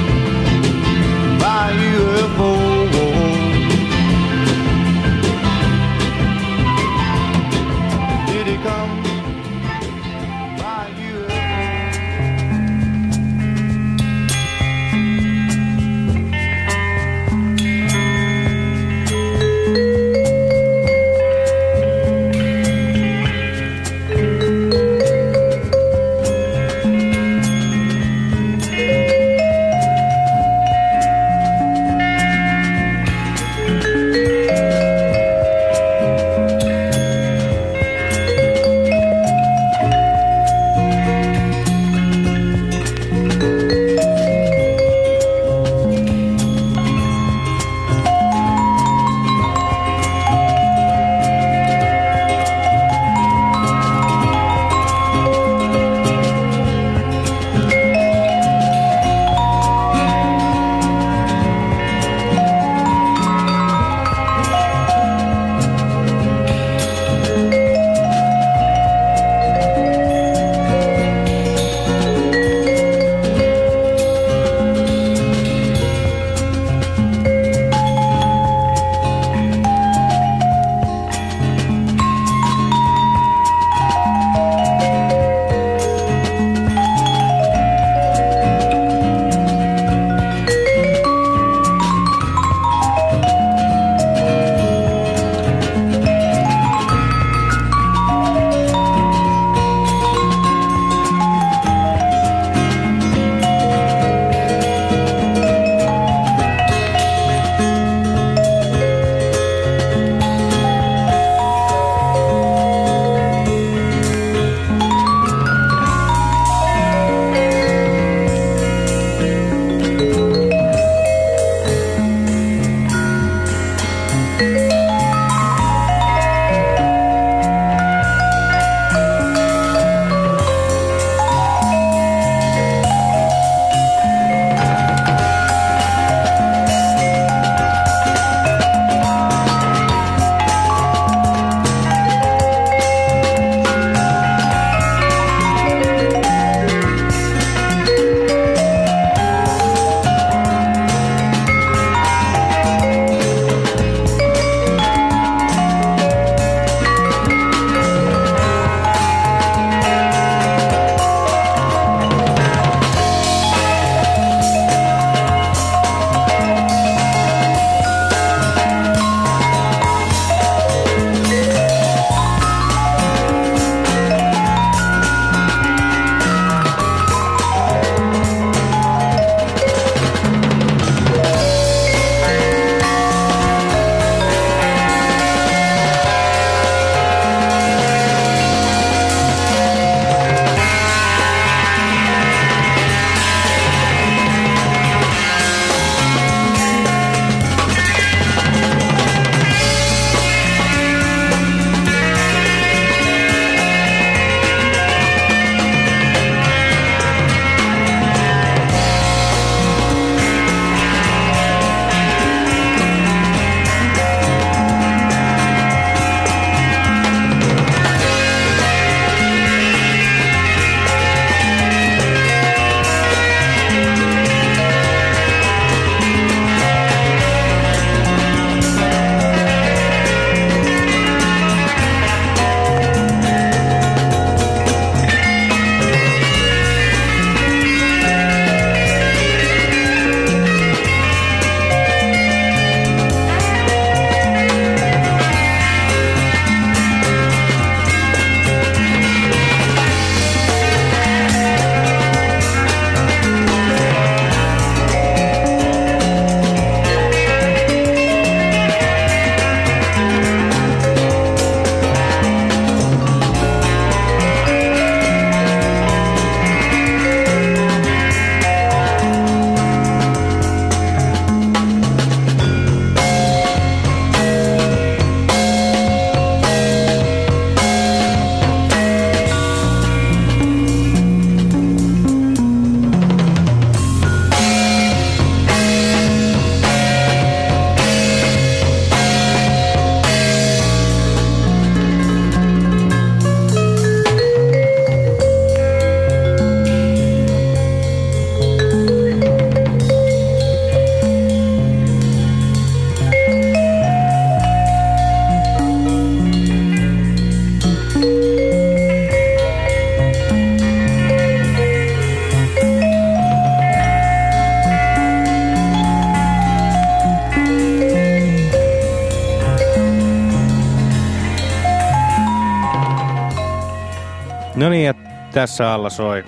tässä alla soi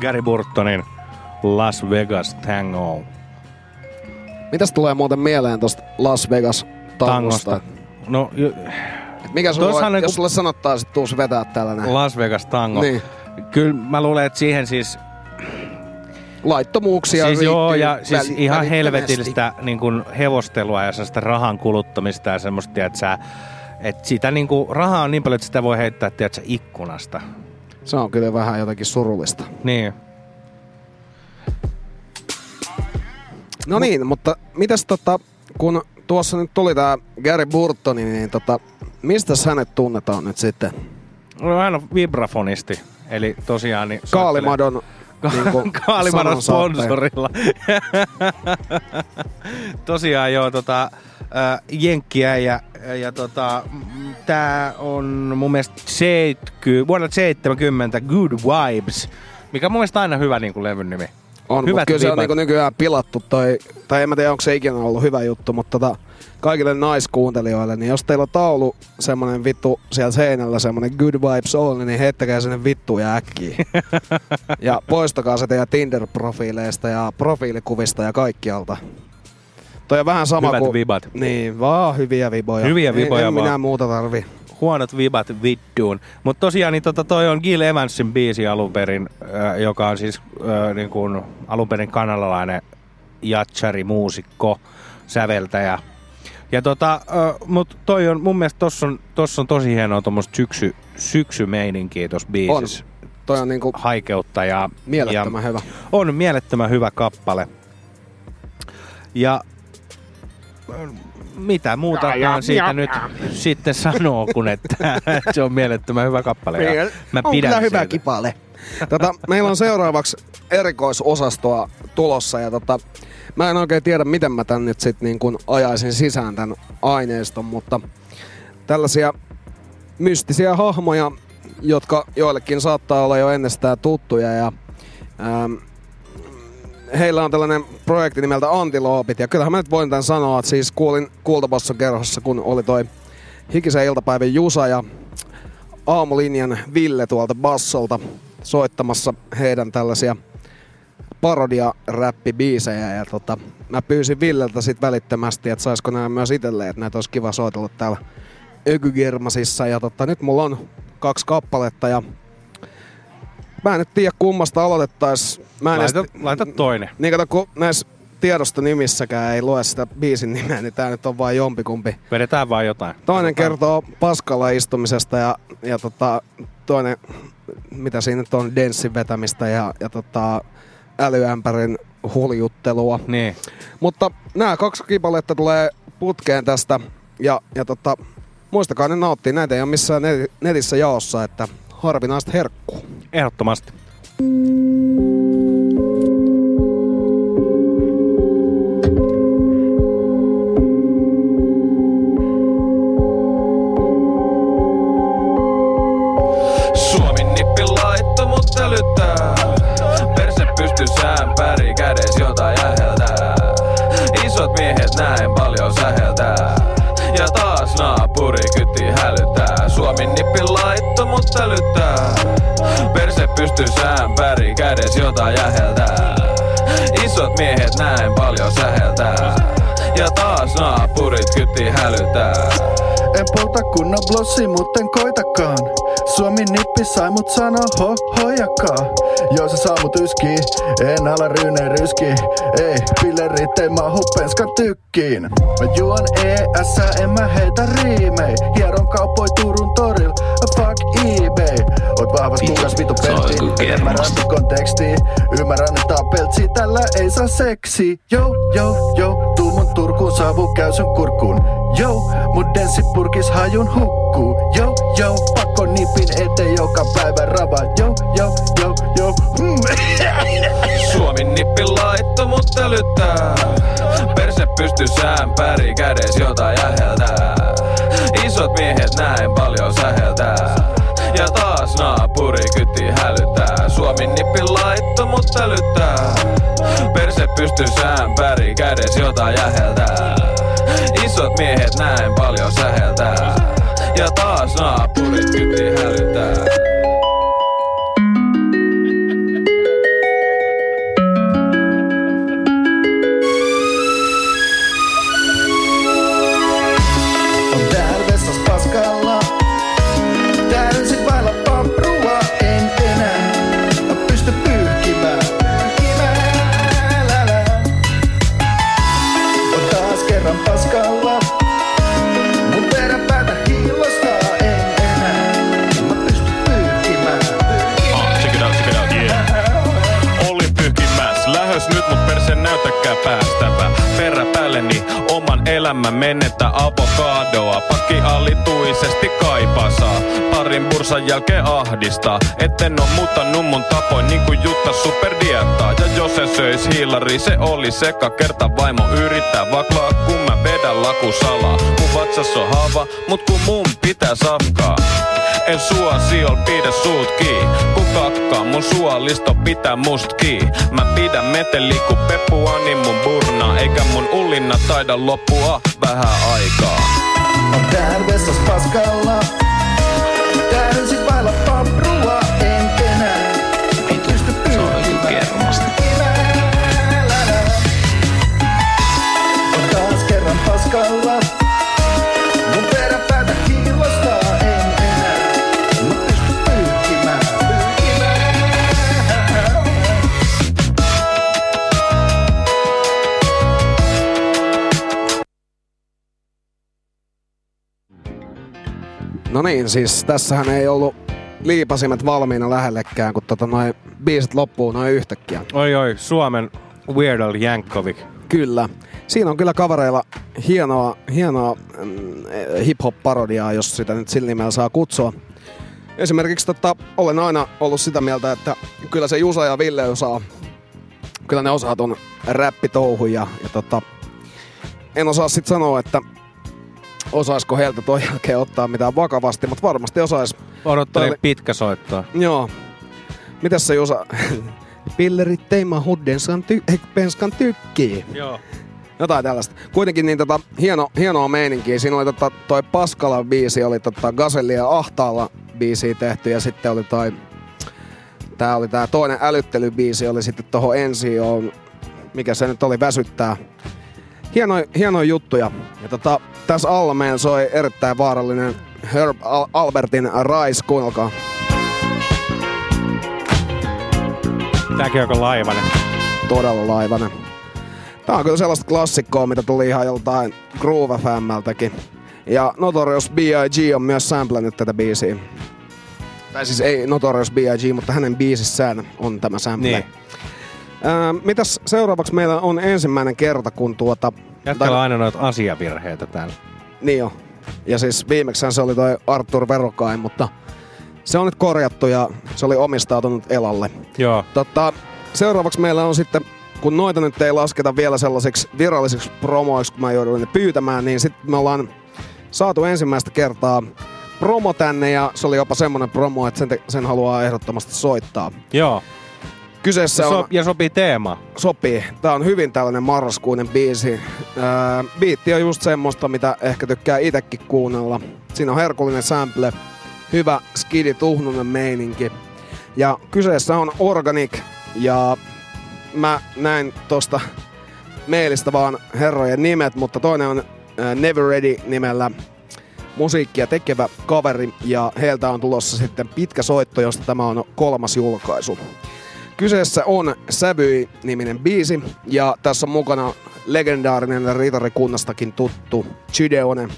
Gary Burtonin Las Vegas Tango. Mitäs tulee muuten mieleen tosta Las Vegas tangosta? No, jo, Et Mikä sulla, on jos niinku- sulle sanottaa, että tuus vetää tällainen Las Vegas Tango. Niin. Kyllä mä luulen, että siihen siis... laittomuuksia siis joo, ja siis väli- ihan helvetillistä niin kuin hevostelua ja sellaista rahan kuluttamista ja semmoista, että sä, että sitä niin kuin, rahaa on niin paljon, että sitä voi heittää, tiedätkö, ikkunasta. Se on kyllä vähän jotenkin surullista. Niin. No niin, mutta mitäs tota, kun tuossa nyt tuli tää Gary Burtoni, niin tota, mistä hänet tunnetaan nyt sitten? No, hän on vibrafonisti, eli tosiaan... Niin Kaalimadon niin [laughs] Kaalimadon sponsorilla. [laughs] Tosiaan joo, tota, äh, Jenkkiä ja, ja tota, tää on mun mielestä 70, vuonna 70 Good Vibes, mikä on mun mielestä aina hyvä niin kuin levyn nimi. On, mutta Hyvät kyllä se on niinku nykyään pilattu toi, tai en mä tiedä onko se ikinä ollut hyvä juttu, mutta tota, kaikille naiskuuntelijoille, niin jos teillä on taulu semmonen vittu siellä seinällä, semmonen good vibes only, niin heittäkää sinne vittu ja äkkiä. [laughs] ja poistakaa se teidän Tinder-profiileista ja profiilikuvista ja kaikkialta. Toi on vähän sama Hyvät kuin... vibat. Niin, vaan hyviä viboja. Hyviä viboja en, en minä vaan. muuta tarvi. Huonot vibat vittuun. Mutta tosiaan niin tota, toi on Gil Evansin biisi alun perin, äh, joka on siis äh, niin kuin alun perin kanadalainen jatsari, muusikko, säveltäjä. Ja tota, äh, mut toi on, mun mielestä tossa on, tossa on tosi hienoa tommoista syksy, syksymeininkiä tossa biisissä. Toi on niinku Haikeutta ja... Mielettömän ja hyvä. On mielettömän hyvä kappale. Ja mitä muutakaan siitä nyt sitten sanoo, kun että [laughs] se on mielettömän hyvä kappale. Ja mä on pidän kyllä hyvä siitä. kipale. Tota, meillä on seuraavaksi erikoisosastoa tulossa ja tota, mä en oikein tiedä, miten mä tän nyt sit niin kun ajaisin sisään tän aineiston, mutta tällaisia mystisiä hahmoja, jotka joillekin saattaa olla jo ennestään tuttuja ja ähm, heillä on tällainen projekti nimeltä Antiloopit ja kyllähän mä nyt voin tämän sanoa, että siis kuulin Kultabosson kerhossa, kun oli toi Hikisen iltapäivän Jusa ja aamulinjan Ville tuolta bassolta soittamassa heidän tällaisia parodia-räppibiisejä ja tota, mä pyysin Villeltä sit välittömästi, että saisiko nämä myös itselleen, että näitä olisi kiva soitella täällä Ökygermasissa ja tota, nyt mulla on kaksi kappaletta ja mä en nyt tiedä kummasta aloitettais. Mä en Laita, edes- laita toinen. niin kato, kun näissä tiedostonimissäkään ei lue sitä biisin nimeä, niin tää nyt on vain jompikumpi. Vedetään vaan jotain. Toinen kertoo paskalla istumisesta ja, ja tota, toinen, mitä siinä nyt on, denssin vetämistä ja, ja tota, älyämpärin huljuttelua. Niin. Mutta nämä kaksi kipaletta tulee putkeen tästä ja, ja tota, muistakaa ne nauttii. Näitä ei ole missään net- netissä jaossa, että harvinaista herkkuu. Ehdottomasti. Laitto mut älyttää. Perse pysty sään päri kädes jota jäheltää. Isot miehet näin paljon säheltää. Ja taas naapurit kyti hälyttää. En polta kunnon blossi, mutten koitakaan. Suomi nippi sai mut sano ho hojakaa. Joo se saa mut yski, en ala ryyneen ryski. Ei, pillerit ei mahu penskan tykkiin. Mä juon ES, en mä heitä riimei. Hieron kaupoi Turun toril, fuck eBay. Oot vahvas kukas vitu pelti, ymmärrän konteksti. Ymmärrän, että tää on peltsi, tällä ei saa seksi. Joo, joo, joo, tuu mun Turkuun, saavu käy sun kurkkuun. Joo, mun denssipurkis hajun hukkuu. Joo, joo, pakko nipin eteen joka päivä rava. Joo, joo, joo, joo. Mm. [laughs] Suomin nippi laitto mut älyttää. Perse pysty sään päri kädes jota jäheltää. Isot miehet näin paljon säheltää. Ja taas naapuri kyti hälyttää. Suomin nippi laitto mut älyttää. Perse pysty sään päri kädes jota jäheltää. Isot miehet näin paljon säheltää. Ja taas naapurit kyti hälyttää. Oman elämän menetä avokadoa. Pakki alituisesti kaipaa saa, parin bursan jälkeen ahdistaa. Etten oo muuttanut mun tapoin niin kuin Jutta superdiettaa. Ja jos se söis hiilari, se oli seka kerta vaimo yrittää vaklaa, kun mä vedän lakusalaa. Mun vatsas on haava, mut kun mun pitää safkaa. En sua siol pidä suut kiinni. Kun kakkaa mun suolisto pitää must kiinni. Mä pidän meteli ku peppuani mun burna. Eikä mun ullinna taida loppua vähän aikaa. On täällä vessas paskalla. Täysin No niin, siis tässähän ei ollut liipasimet valmiina lähellekään, kun tota noin biisit loppuu noin yhtäkkiä. Oi oi, Suomen Weird Al Yankovic. Kyllä. Siinä on kyllä kavereilla hienoa, hienoa mm, hip-hop-parodiaa, jos sitä nyt sillä nimellä saa kutsua. Esimerkiksi tota, olen aina ollut sitä mieltä, että kyllä se Jusa ja Ville osaa, kyllä ne osaa ton räppitouhun ja, ja tota, en osaa sit sanoa, että osaisiko heiltä toi jälkeen ottaa mitään vakavasti, mutta varmasti osais. Odottelin Toi- pitkä soittoa. Joo. Mitäs se Jusa? Pillerit teima huddenskan ty- penskan tykkii. Joo. Jotain tällaista. Kuitenkin niin tota, hieno, hienoa meininkiä. Siinä oli tota, toi Paskala biisi, oli tota Gaselli ja Ahtaalla biisi tehty ja sitten oli toi Tää oli tää toinen älyttelybiisi, oli sitten tohon ensi on, mikä se nyt oli, väsyttää. Hienoja, hienoja juttuja. Ja tota, tässä alla meillä soi erittäin vaarallinen Herb Al- Albertin Rise, kuunnelkaa. Tääkin on laivanen. Todella laivanen. Tää on kyllä sellaista klassikkoa, mitä tuli ihan joltain Groove FMltäkin. Ja Notorious B.I.G. on myös samplannut tätä biisiä. Tai siis ei Notorious B.I.G., mutta hänen biisissään on tämä sample. Niin. Ää, mitäs seuraavaksi meillä on ensimmäinen kerta, kun tuota... Jätkällä on aina noita asiavirheitä täällä. Niin jo. Ja siis viimeksään se oli toi Arthur Verokain, mutta se on nyt korjattu ja se oli omistautunut Elalle. Joo. Tota, seuraavaksi meillä on sitten, kun noita nyt ei lasketa vielä sellaisiksi virallisiksi promoiksi, kun mä jouduin ne pyytämään, niin sitten me ollaan saatu ensimmäistä kertaa promo tänne ja se oli jopa semmonen promo, että sen, te- sen haluaa ehdottomasti soittaa. Joo. Kyseessä ja, on... so, ja sopii teema. Sopii. Tää on hyvin tällainen marraskuinen biisi. Ää, biitti on just semmoista, mitä ehkä tykkää itekin kuunnella. Siinä on herkullinen sample, hyvä skidi tuhnunen meininki. Ja kyseessä on Organic ja mä näin tosta mailista vaan herrojen nimet, mutta toinen on Never Ready nimellä musiikkia tekevä kaveri ja heiltä on tulossa sitten pitkä soitto, josta tämä on kolmas julkaisu. Kyseessä on Sävyi-niminen biisi ja tässä on mukana legendaarinen ritarikunnastakin tuttu Chideone.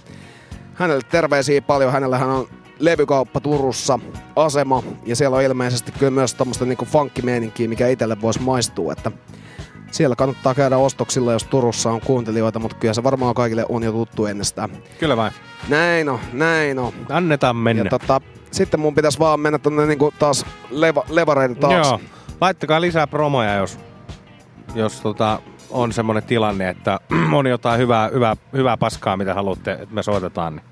Hänelle terveisiä paljon, hänellähän on levykauppa Turussa, asema ja siellä on ilmeisesti kyllä myös tämmöistä niinku funkkimeininkiä, mikä itselle voisi maistua, että siellä kannattaa käydä ostoksilla, jos Turussa on kuuntelijoita, mutta kyllä se varmaan kaikille on jo tuttu ennestään. Kyllä vain. Näin on, näin on. Annetaan mennä. Ja tota, sitten mun pitäisi vaan mennä tonne niinku taas leva, levareiden taakse. Joo. Laittakaa lisää promoja, jos, jos tota, on semmoinen tilanne, että [clears throat] on jotain hyvää, hyvää, hyvää paskaa, mitä haluatte, että me soitetaan. Niin.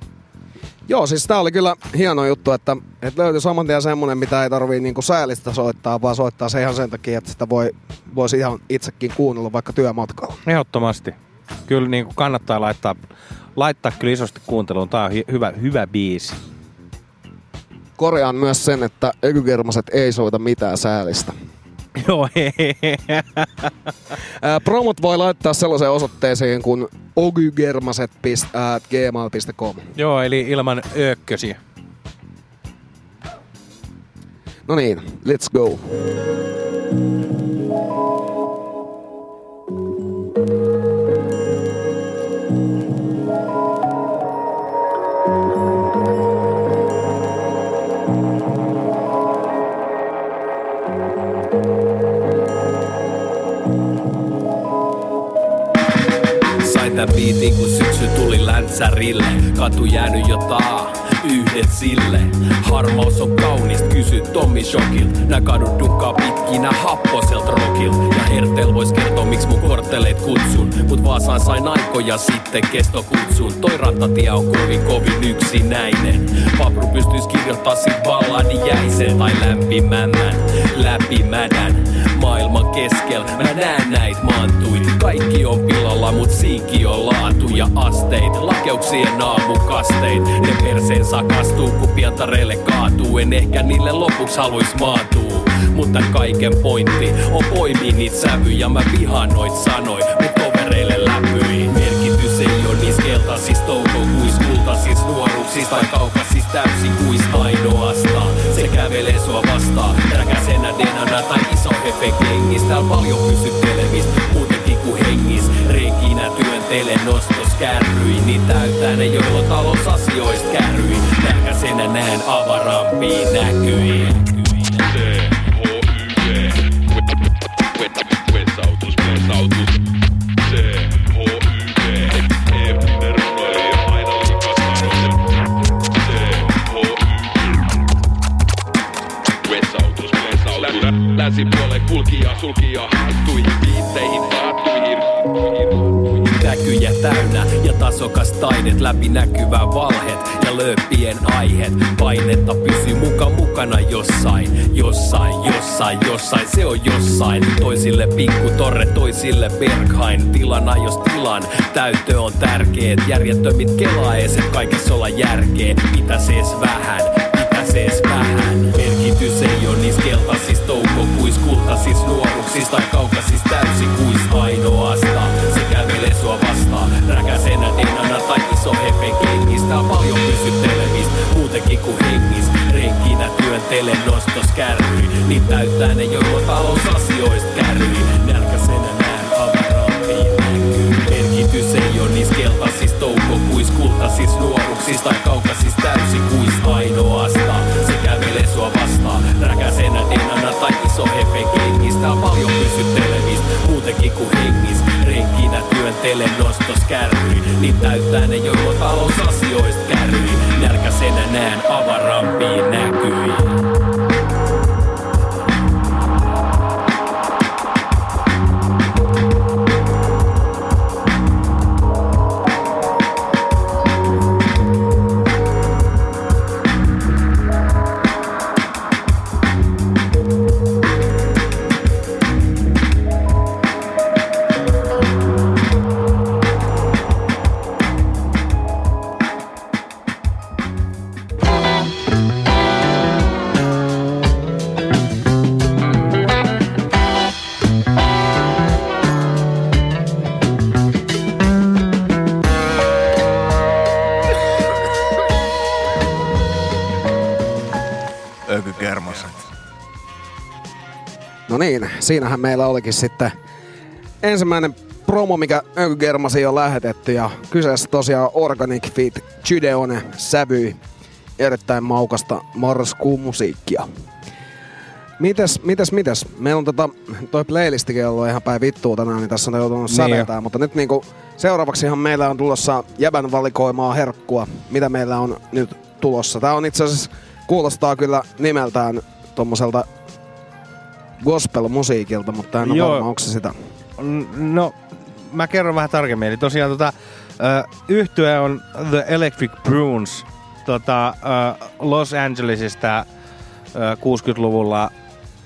Joo, siis tää oli kyllä hieno juttu, että, että löytyi saman tien semmonen, mitä ei tarvii niinku säälistä soittaa, vaan soittaa se ihan sen takia, että sitä voi, voisi ihan itsekin kuunnella vaikka työmatkalla. Ehdottomasti. Kyllä niin kuin kannattaa laittaa, laittaa kyllä isosti kuunteluun. Tää on hi- hyvä, hyvä biisi. Korjaan myös sen, että Ekygermaset ei soita mitään säälistä. [laughs] Joo, Promot voi laittaa sellaiseen osoitteeseen kuin ogygermaset.gmail.com. Joo, eli ilman ökkösiä. No niin, let's go. Heitän biitin kun syksy tuli läntsärille. Katu jäänyt jo taa, yhdet sille. Harmaus on kaunista, kysy Tommi Shokilt. Nää kadut dukkaa pitkinä happoselt rokilt. Ja Hertel vois kertoa miksi mun kortteleet kutsun. Mut Vaasaan sain aikoja sitten kestokutsun. Toi rattatie on kovin kovin yksinäinen. Papru pystyis kirjoittaa sit balladi jäisen tai lämpimämmän läpimädän maailman keskellä. Mä näen näit maantuit. Kaikki on pilalla, mut siinki on laatu ja asteit. Lakeuksien aamukasteit. Ne perseen sakastuu, kun pientareille kaatuu. En ehkä niille lopuksi haluis maatuu. Mutta kaiken pointti on poimii niitä sävyjä. Mä vihaan noit sanoi, mut tovereille läpyi. Merkitys ei oo niis keltaisis toukokuis, kultaisis nuoruuksis tai kaukaisis täysin kuis ainoastaan. Se kävelee sua vastaan, räkäsenä denana tai iso hefe kengis. Tääl paljon pysyttelemistä, kuin hengis. Reikinä työntele nostos kärryi, niin täyttää ne joilla talousasioista kärryi. Nälkäisenä näen avarampiin näkyin. Länsipuolen kulkija, sulkija, haettuihin viitteihin. Näkyjä täynnä ja tasokas taidet läpi näkyvää valhet ja lööppien aiheet. Painetta pysyy muka mukana jossain, jossain, jossain, jossain, se on jossain. Toisille pikku torre, toisille Berghain. Tilana jos tilan, täytö on tärkeet. Järjettömit et kaikessa olla järkeä. Pitäis ees vähän, pitäis ees vähän. Merkitys ei oo niis keltaisis toukokuis, kultaisis nuoruksis tai kaukaisis täysin Työntele nostos kärryi, niin täyttää ne joko talousasioista kärryi. Nälkäsenä näen avarampiin näkyy. Merkitys ei oo niis keltaisis toukokuis, kultaisis nuoruksis tai kaukaisis Työntele nostos kärryi, niin täyttää ne joko talousasioista kärryi. Nälkäsenä näen avarampiin näkyi. Siinähän meillä olikin sitten ensimmäinen promo, mikä Ökygermasi on lähetetty. Ja kyseessä tosiaan Organic Fit Gydeone sävyi erittäin maukasta marraskuun musiikkia. Mites, mites, mites? Meillä on tota, toi playlistikin ollut ihan päin vittua tänään, niin tässä on joutunut Niin säveltää, mutta nyt niinku seuraavaksihan meillä on tulossa jäbän valikoimaa herkkua, mitä meillä on nyt tulossa. Tää on itse asiassa, kuulostaa kyllä nimeltään tommoselta gospel-musiikilta, mutta en ole Joo. varma, onko se sitä. No, mä kerron vähän tarkemmin. Eli tosiaan tota, ö, yhtye on The Electric Prunes tota, Los Angelesista ö, 60-luvulla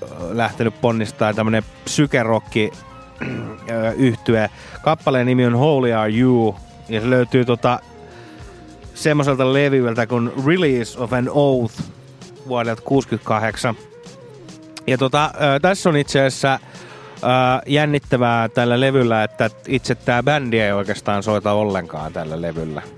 ö, lähtenyt ponnistaa tämmönen psykerokki ö, yhtye. Kappaleen nimi on Holy Are You ja se löytyy tota, semmoiselta levyltä kuin Release of an Oath vuodelta 68. Ja tota, ö, tässä on itse asiassa ö, jännittävää tällä levyllä, että itse tämä bändi ei oikeastaan soita ollenkaan tällä levyllä. [laughs]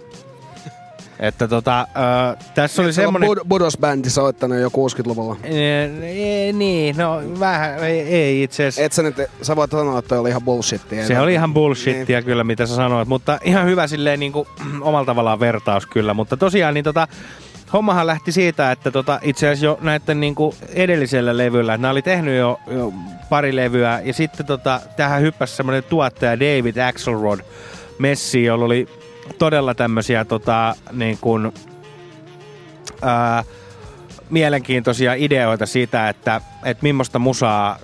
Että tota, ö, tässä oli semmoinen... Bud- Budos-bändi soittanut jo 60-luvulla. Ei, niin, no vähän, ei, ei itse asiassa. Et sä nyt, sä voit sanoa, että oli ihan bullshittia. Se oli ihan bullshittia niin. kyllä, mitä sä sanoit, mutta ihan hyvä silleen niin kuin, omalla tavallaan vertaus kyllä. Mutta tosiaan niin tota, hommahan lähti siitä, että tota, itse asiassa jo näiden niin edellisellä levyllä, että nämä oli tehnyt jo, jo pari levyä, ja sitten tota, tähän hyppäsi semmoinen tuottaja David Axelrod messiin, jolla oli todella tämmöisiä tota, niin kuin, ää, mielenkiintoisia ideoita siitä, että, että millaista musaa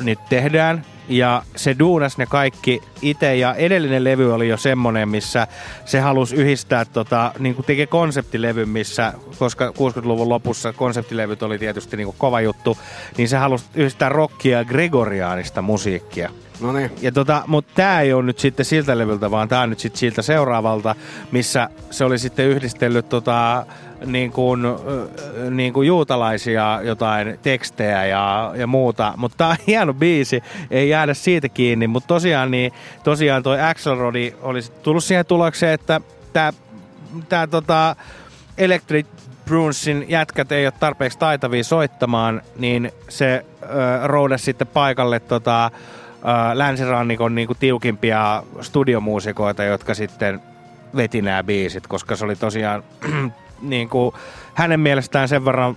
nyt tehdään. Ja se duunas ne kaikki itse ja edellinen levy oli jo semmonen, missä se halusi yhdistää, tota, niin kuin teki konseptilevyn, missä, koska 60-luvun lopussa konseptilevyt oli tietysti niin kuin kova juttu, niin se halusi yhdistää rockia ja gregoriaanista musiikkia. No niin. Ja tota, mutta tämä ei ole nyt sitten siltä levyltä, vaan tämä on nyt sitten siltä seuraavalta, missä se oli sitten yhdistellyt tota, niin kuin, niin kuin juutalaisia jotain tekstejä ja, ja muuta. Mutta tämä on [laughs] hieno biisi, ei jäädä siitä kiinni. Mutta tosiaan, niin, tosiaan toi Axelrodi oli tullut siihen tulokseen, että tämä tää, tota, Electric Bruinsin jätkät ei ole tarpeeksi taitavia soittamaan, niin se ö, roudasi sitten paikalle tota, ö, länsirannikon niinku tiukimpia studiomuusikoita, jotka sitten veti nämä biisit, koska se oli tosiaan [clears throat] niin kuin, hänen mielestään sen verran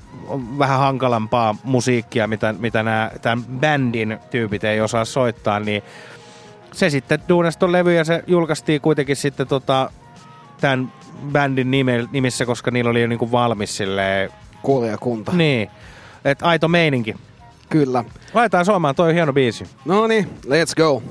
vähän hankalampaa musiikkia, mitä, mitä nämä, tämän bändin tyypit ei osaa soittaa, niin se sitten duunasi ton levy ja se julkaistiin kuitenkin sitten tota, tämän bändin nime, nimissä, koska niillä oli jo niinku valmis silleen... Kuulijakunta. Niin. Et aito meininki. Kyllä. Laitetaan soimaan, toi on hieno biisi. No niin, let's go.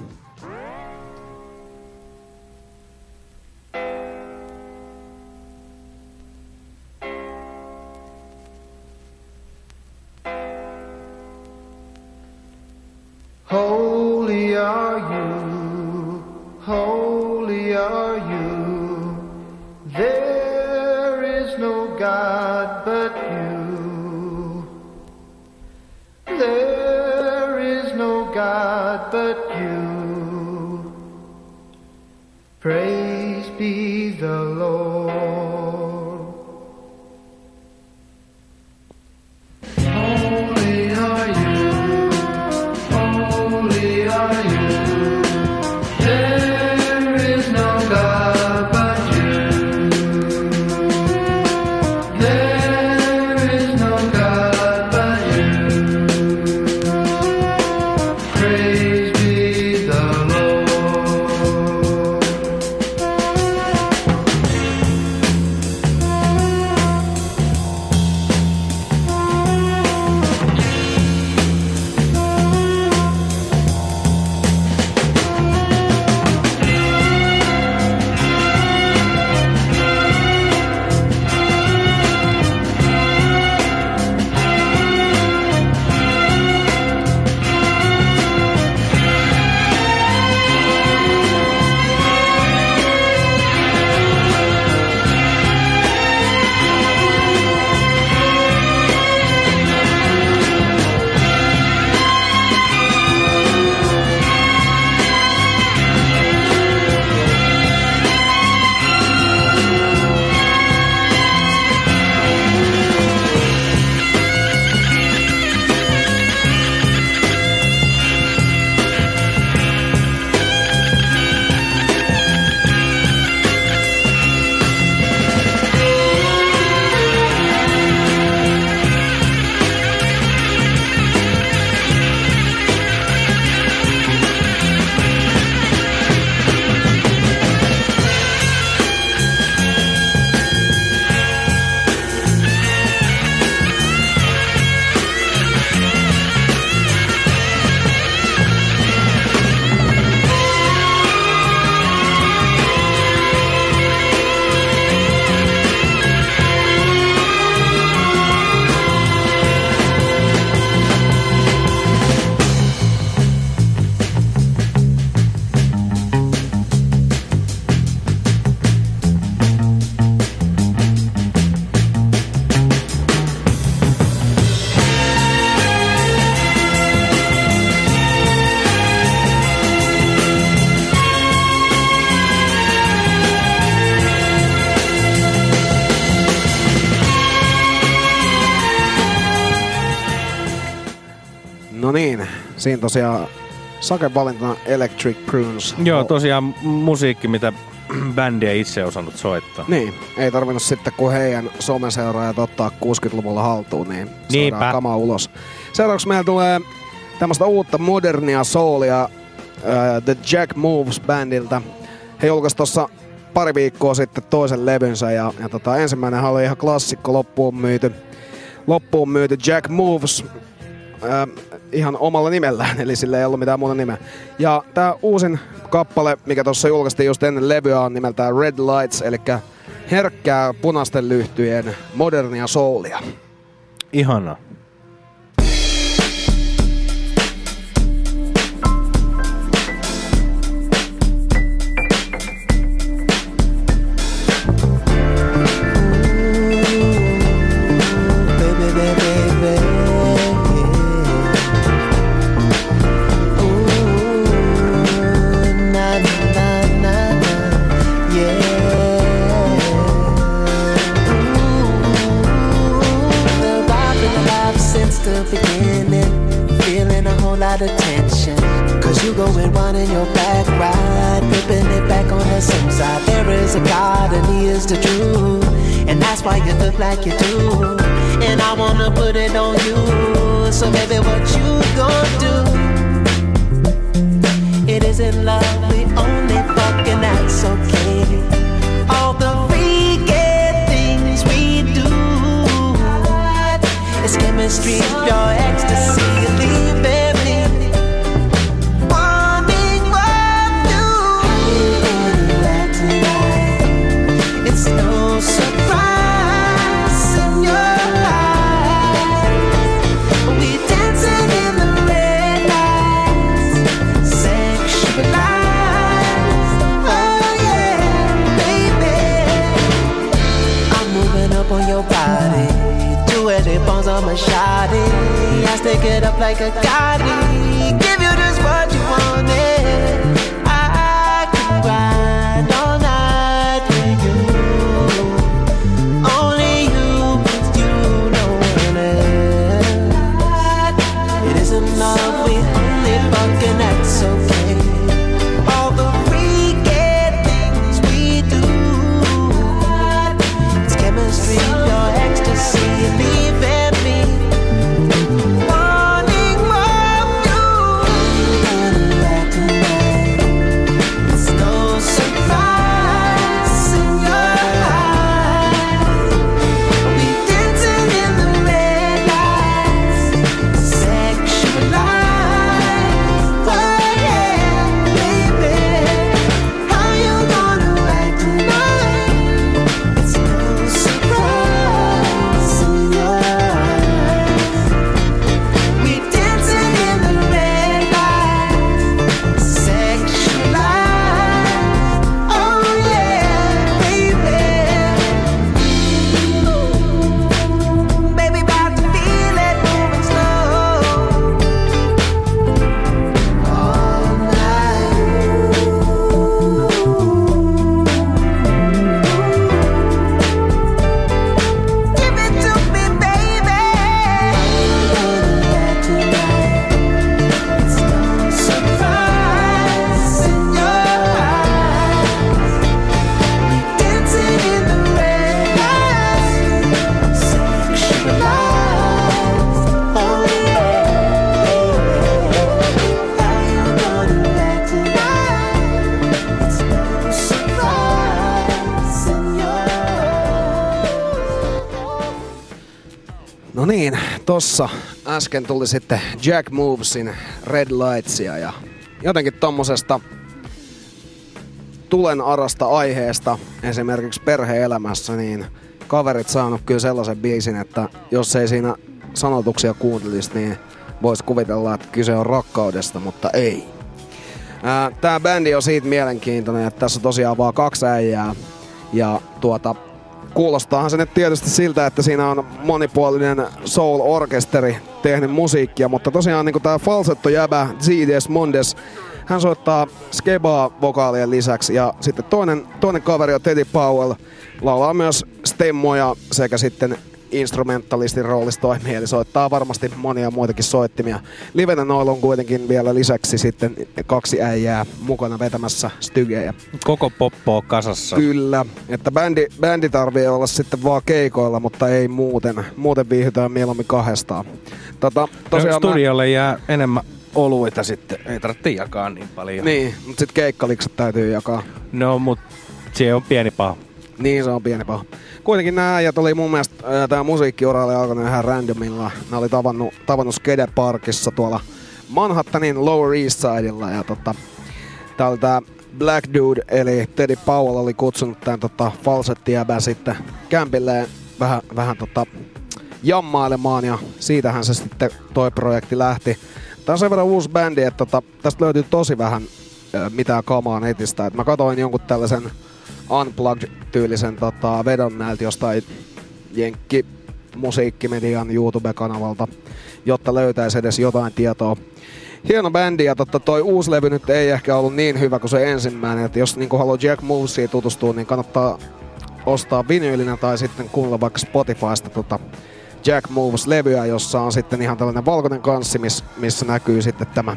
Siinä tosiaan Sake valintana Electric Prunes. Joo, tosiaan musiikki, mitä [clears throat] bändi ei itse osannut soittaa. Niin, ei tarvinnut sitten kun heidän someseuraajat ottaa 60-luvulla haltuun, niin Niinpä. saadaan kamaa ulos. Seuraavaksi meillä tulee tämmöistä uutta modernia soulia äh, The Jack Moves bandilta. he julkaisivat tuossa pari viikkoa sitten toisen levynsä ja, ja tota, ensimmäinen oli ihan klassikko loppuun myyty. Loppuun myyty Jack Moves äh, ihan omalla nimellään, [laughs] eli sillä ei ollut mitään muuta nimeä. Ja tää uusin kappale, mikä tuossa julkaistiin just ennen levyä, on nimeltään Red Lights, eli herkkää punaisten lyhtyjen modernia soulia. Ihana. Tossa äsken tuli sitten Jack Movesin Red Lightsia ja jotenkin tommosesta tulen arasta aiheesta esimerkiksi perhe-elämässä, niin kaverit saanut kyllä sellaisen biisin, että jos ei siinä sanotuksia kuuntelisi, niin voisi kuvitella, että kyse on rakkaudesta, mutta ei. Tää bändi on siitä mielenkiintoinen, että tässä on tosiaan vaan kaksi äijää ja tuota, kuulostaahan se nyt tietysti siltä, että siinä on monipuolinen soul-orkesteri tehnyt musiikkia, mutta tosiaan niin tämä falsetto jäbä Zides Mondes, hän soittaa skebaa vokaalien lisäksi. Ja sitten toinen, toinen kaveri on Teddy Powell, laulaa myös stemmoja sekä sitten instrumentalistin roolissa toimii, eli soittaa varmasti monia muitakin soittimia. Livenä noilla on kuitenkin vielä lisäksi sitten kaksi äijää mukana vetämässä stygejä. Koko poppo kasassa. Kyllä, että bändi, bändi tarvii olla sitten vaan keikoilla, mutta ei muuten. Muuten viihdytään mieluummin kahdestaan. Tota, Tosiaan studiolle jää enemmän oluita sitten. Ei tarvitse jakaa niin paljon. Niin, mutta sitten keikkalikset täytyy jakaa. No, mut se on pieni paha. Niin, se on pieni paha. Kuitenkin nämä äijät oli mun mielestä, tämä musiikkiura oli alkanut ihan randomilla. Ne oli tavannut, tavannut Skede Parkissa tuolla Manhattanin Lower East Sidella. Ja tota, tää oli tää Black Dude, eli Teddy Powell oli kutsunut tämän tota, falsettiäbän sitten kämpilleen vähän, vähän tota, jammailemaan ja siitähän se sitten toi projekti lähti. Tää on sen verran uusi bändi, että tota, tästä löytyy tosi vähän ö, mitään kamaa netistä. Et mä katsoin jonkun tällaisen Unplugged-tyylisen tota, vedon näiltä jostain jenkki musiikkimedian YouTube-kanavalta, jotta löytäisi edes jotain tietoa. Hieno bändi ja totta, toi uusi levy nyt ei ehkä ollut niin hyvä kuin se ensimmäinen. Et jos niin haluaa Jack Movesia tutustua, niin kannattaa ostaa vinyylinä tai sitten kuunnella vaikka Spotifysta tota Jack Moves-levyä, jossa on sitten ihan tällainen valkoinen kanssi, miss, missä näkyy sitten tämä,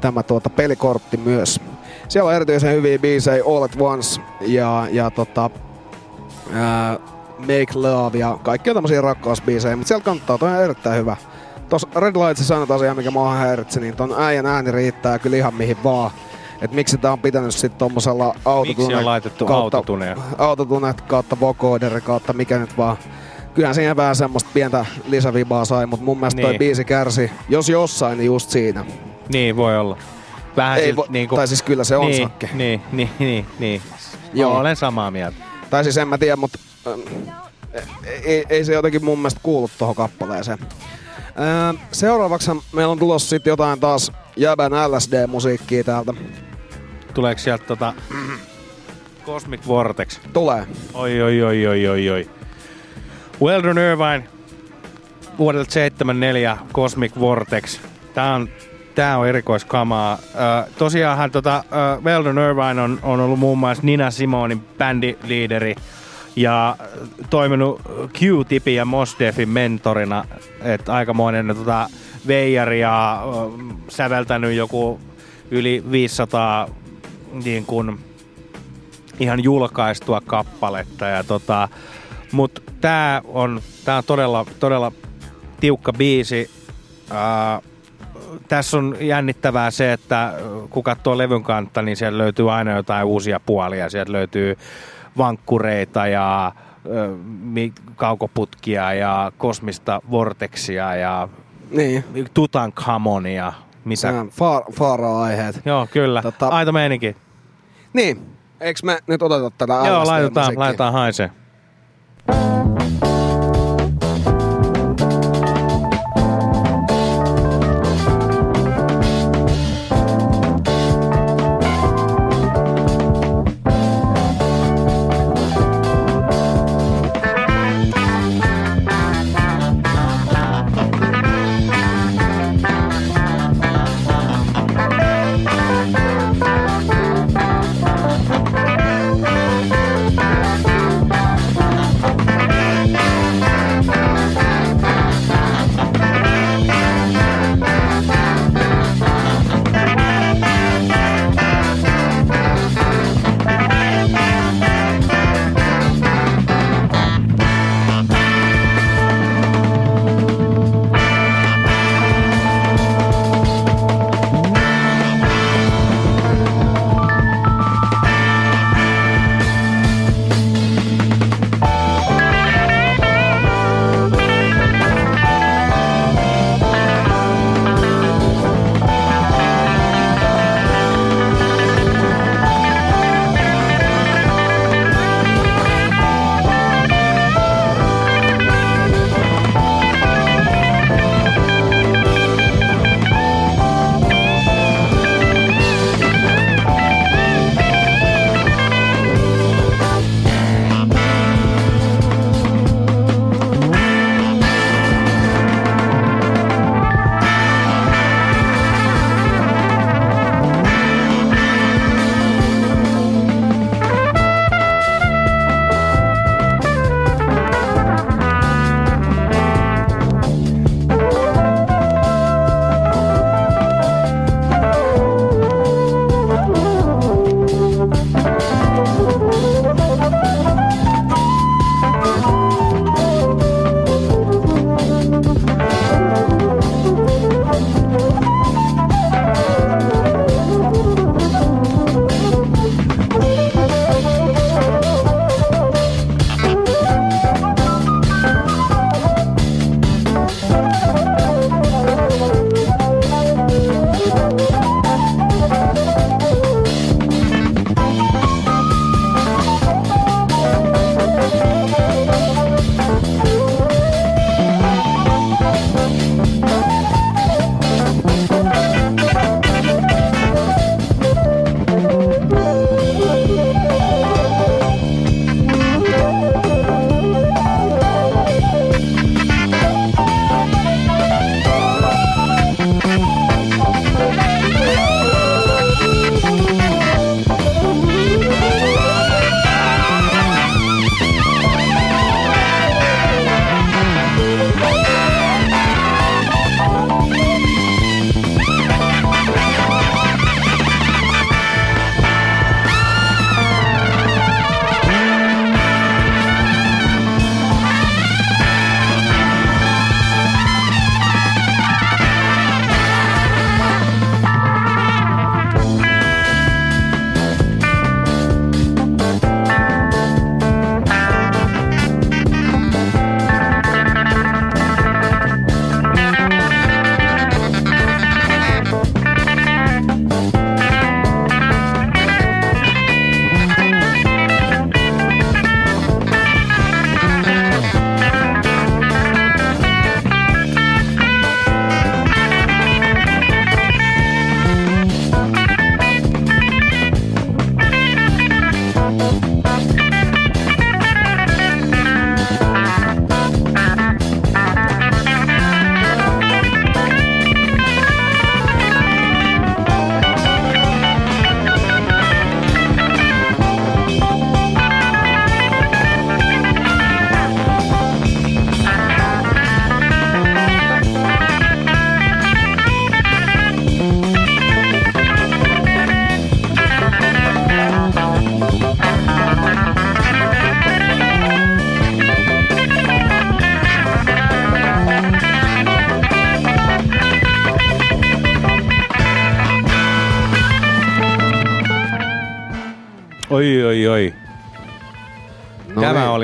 tämä tuota pelikortti myös. Siellä on erityisen hyviä biisejä All at Once ja, ja tota, ää, Make Love ja kaikkia tämmöisiä rakkausbiisejä, mutta siellä kannattaa, toi on erittäin hyvä. Tuossa Red Lightsissa aina tosiaan, mikä mua häiritsi, niin ton äijän ääni riittää kyllä ihan mihin vaan. Et miksi tää on pitänyt sit tommosella autotune Miksi laitettu kautta, autotunea? autotune kautta vocoder kautta mikä nyt vaan. Kyllähän siihen vähän semmoista pientä lisävibaa sai, mutta mun mielestä toi Niin. biisi kärsi, jos jossain, niin just siinä. Niin, voi olla. Vähän Ei siltä, vo- niinku, tai siis kyllä se on niin, sakke. Niin, niin, niin, niin. Joo. Olen samaa mieltä. Tai siis en mä tiedä, mutta ähm, ei, ei se jotenkin mun mielestä kuulu tohon kappaleeseen. Ähm, seuraavaksi meillä on tulossa sitten jotain taas jäbän LSD-musiikkia täältä. Tuleeko sieltä tota Cosmic Vortex? Tulee. Oi, oi, oi, oi, oi, oi. Weldon Irvine vuodelta 74 Cosmic Vortex. Tää on, tää on erikoiskamaa. Tosiaanhan tota, Weldon Irvine on, on ollut muun muassa Nina Simonin bändiliideri ja toiminut Q-Tipin ja Mos Defin mentorina. Et aikamoinen tota, veijari ja säveltänyt joku yli 500 niin kun, ihan julkaistua kappaletta. Ja tota, mut tää on, tää on todella, todella tiukka biisi. Ää, tässä on jännittävää se, että kun katsoo levyn kantta, niin siellä löytyy aina jotain uusia puolia. Sieltä löytyy vankkureita ja mi- kaukoputkia ja kosmista vorteksia ja Niin. Tutankhamonia. Mitä? Se on fa- Faara-aiheet. Joo, kyllä. Tota- Aito meininki. Niin. Eikö me nyt oteta tätä Joo, laitetaan, laitetaan haisee.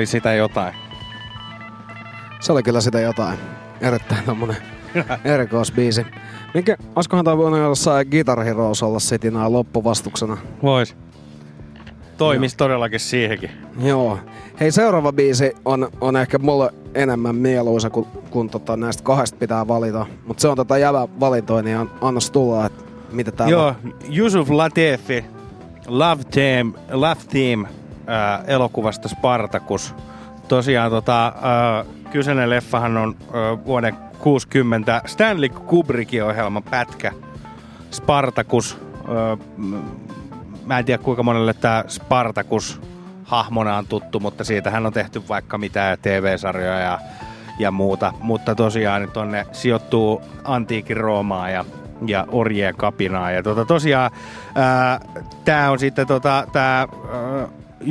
Oli sitä jotain. Se oli kyllä sitä jotain. Erittäin tommonen [laughs] erikoisbiisi. Mikä, olisikohan tää voinut jossain Guitar Heroes olla sitten nää loppuvastuksena? Vois. Toimis todellakin siihenkin. Joo. Hei, seuraava biisi on, on ehkä mulle enemmän mieluisa, kun, kun tota, näistä kahdesta pitää valita. Mutta se on tota jävä valintoja, niin an, annos tulla, että mitä tää Joo, on. Yusuf Latifi, Love Team, Love Team äh, elokuvasta Spartacus. Tosiaan tota, äh, kyseinen leffahan on äh, vuoden 60 Stanley Kubrickin ohjelman pätkä. Spartacus. Äh, mä en tiedä kuinka monelle tämä Spartacus hahmona on tuttu, mutta siitähän on tehty vaikka mitä TV-sarjoja ja, ja muuta. Mutta tosiaan tonne sijoittuu antiikin Roomaa ja, ja orjien kapinaa. Ja tota, tosiaan tämä on sitten tota, tämä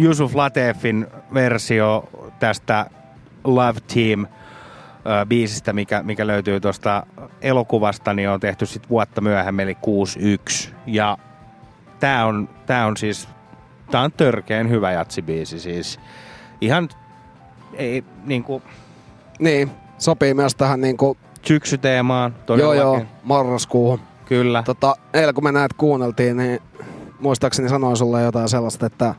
Yusuf Latefin versio tästä Love Team biisistä, mikä, mikä löytyy tuosta elokuvasta, niin on tehty sitten vuotta myöhemmin, eli 61. Ja tämä on, tää on siis, tää on törkeen hyvä jatsibiisi siis. Ihan, ei niinku... Niin, sopii myös tähän niinku... Syksyteemaan, Joo, todellakin. joo, marraskuuhun. Kyllä. Tota, eilen kun me näet kuunneltiin, niin muistaakseni sanoin sulle jotain sellaista, että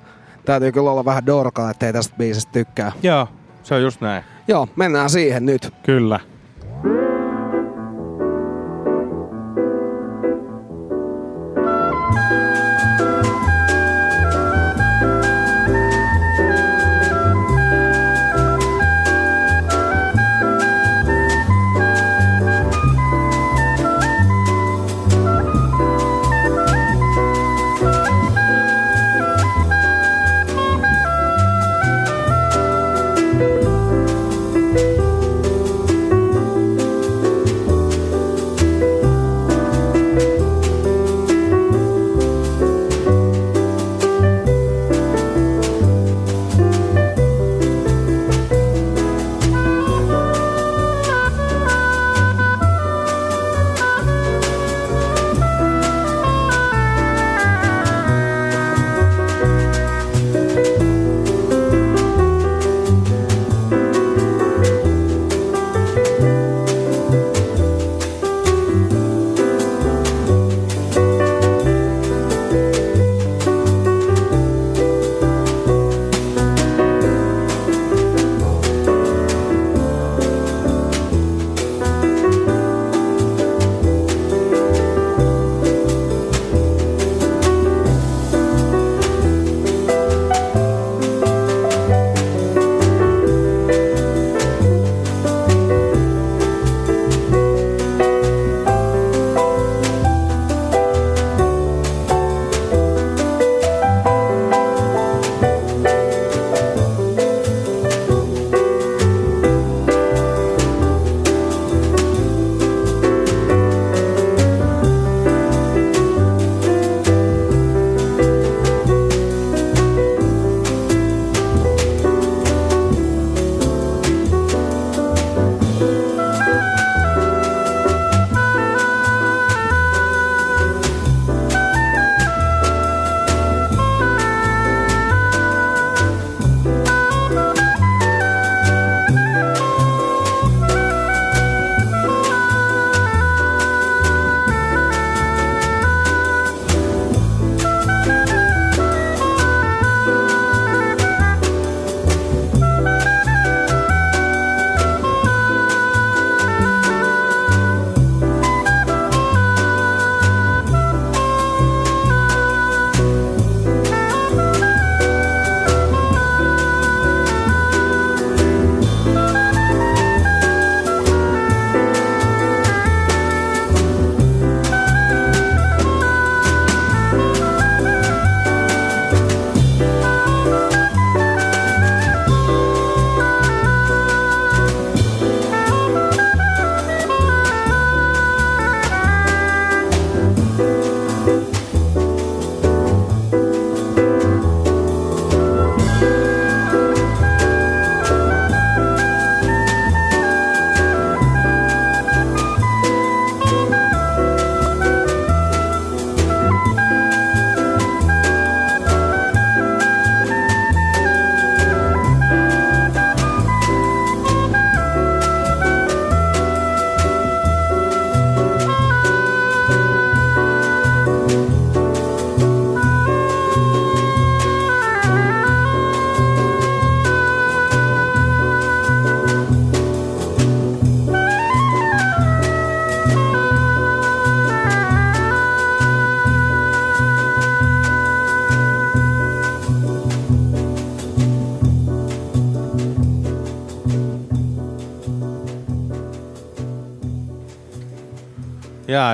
täytyy kyllä olla vähän dorkaa, ettei tästä biisistä tykkää. Joo, se on just näin. Joo, mennään siihen nyt. Kyllä.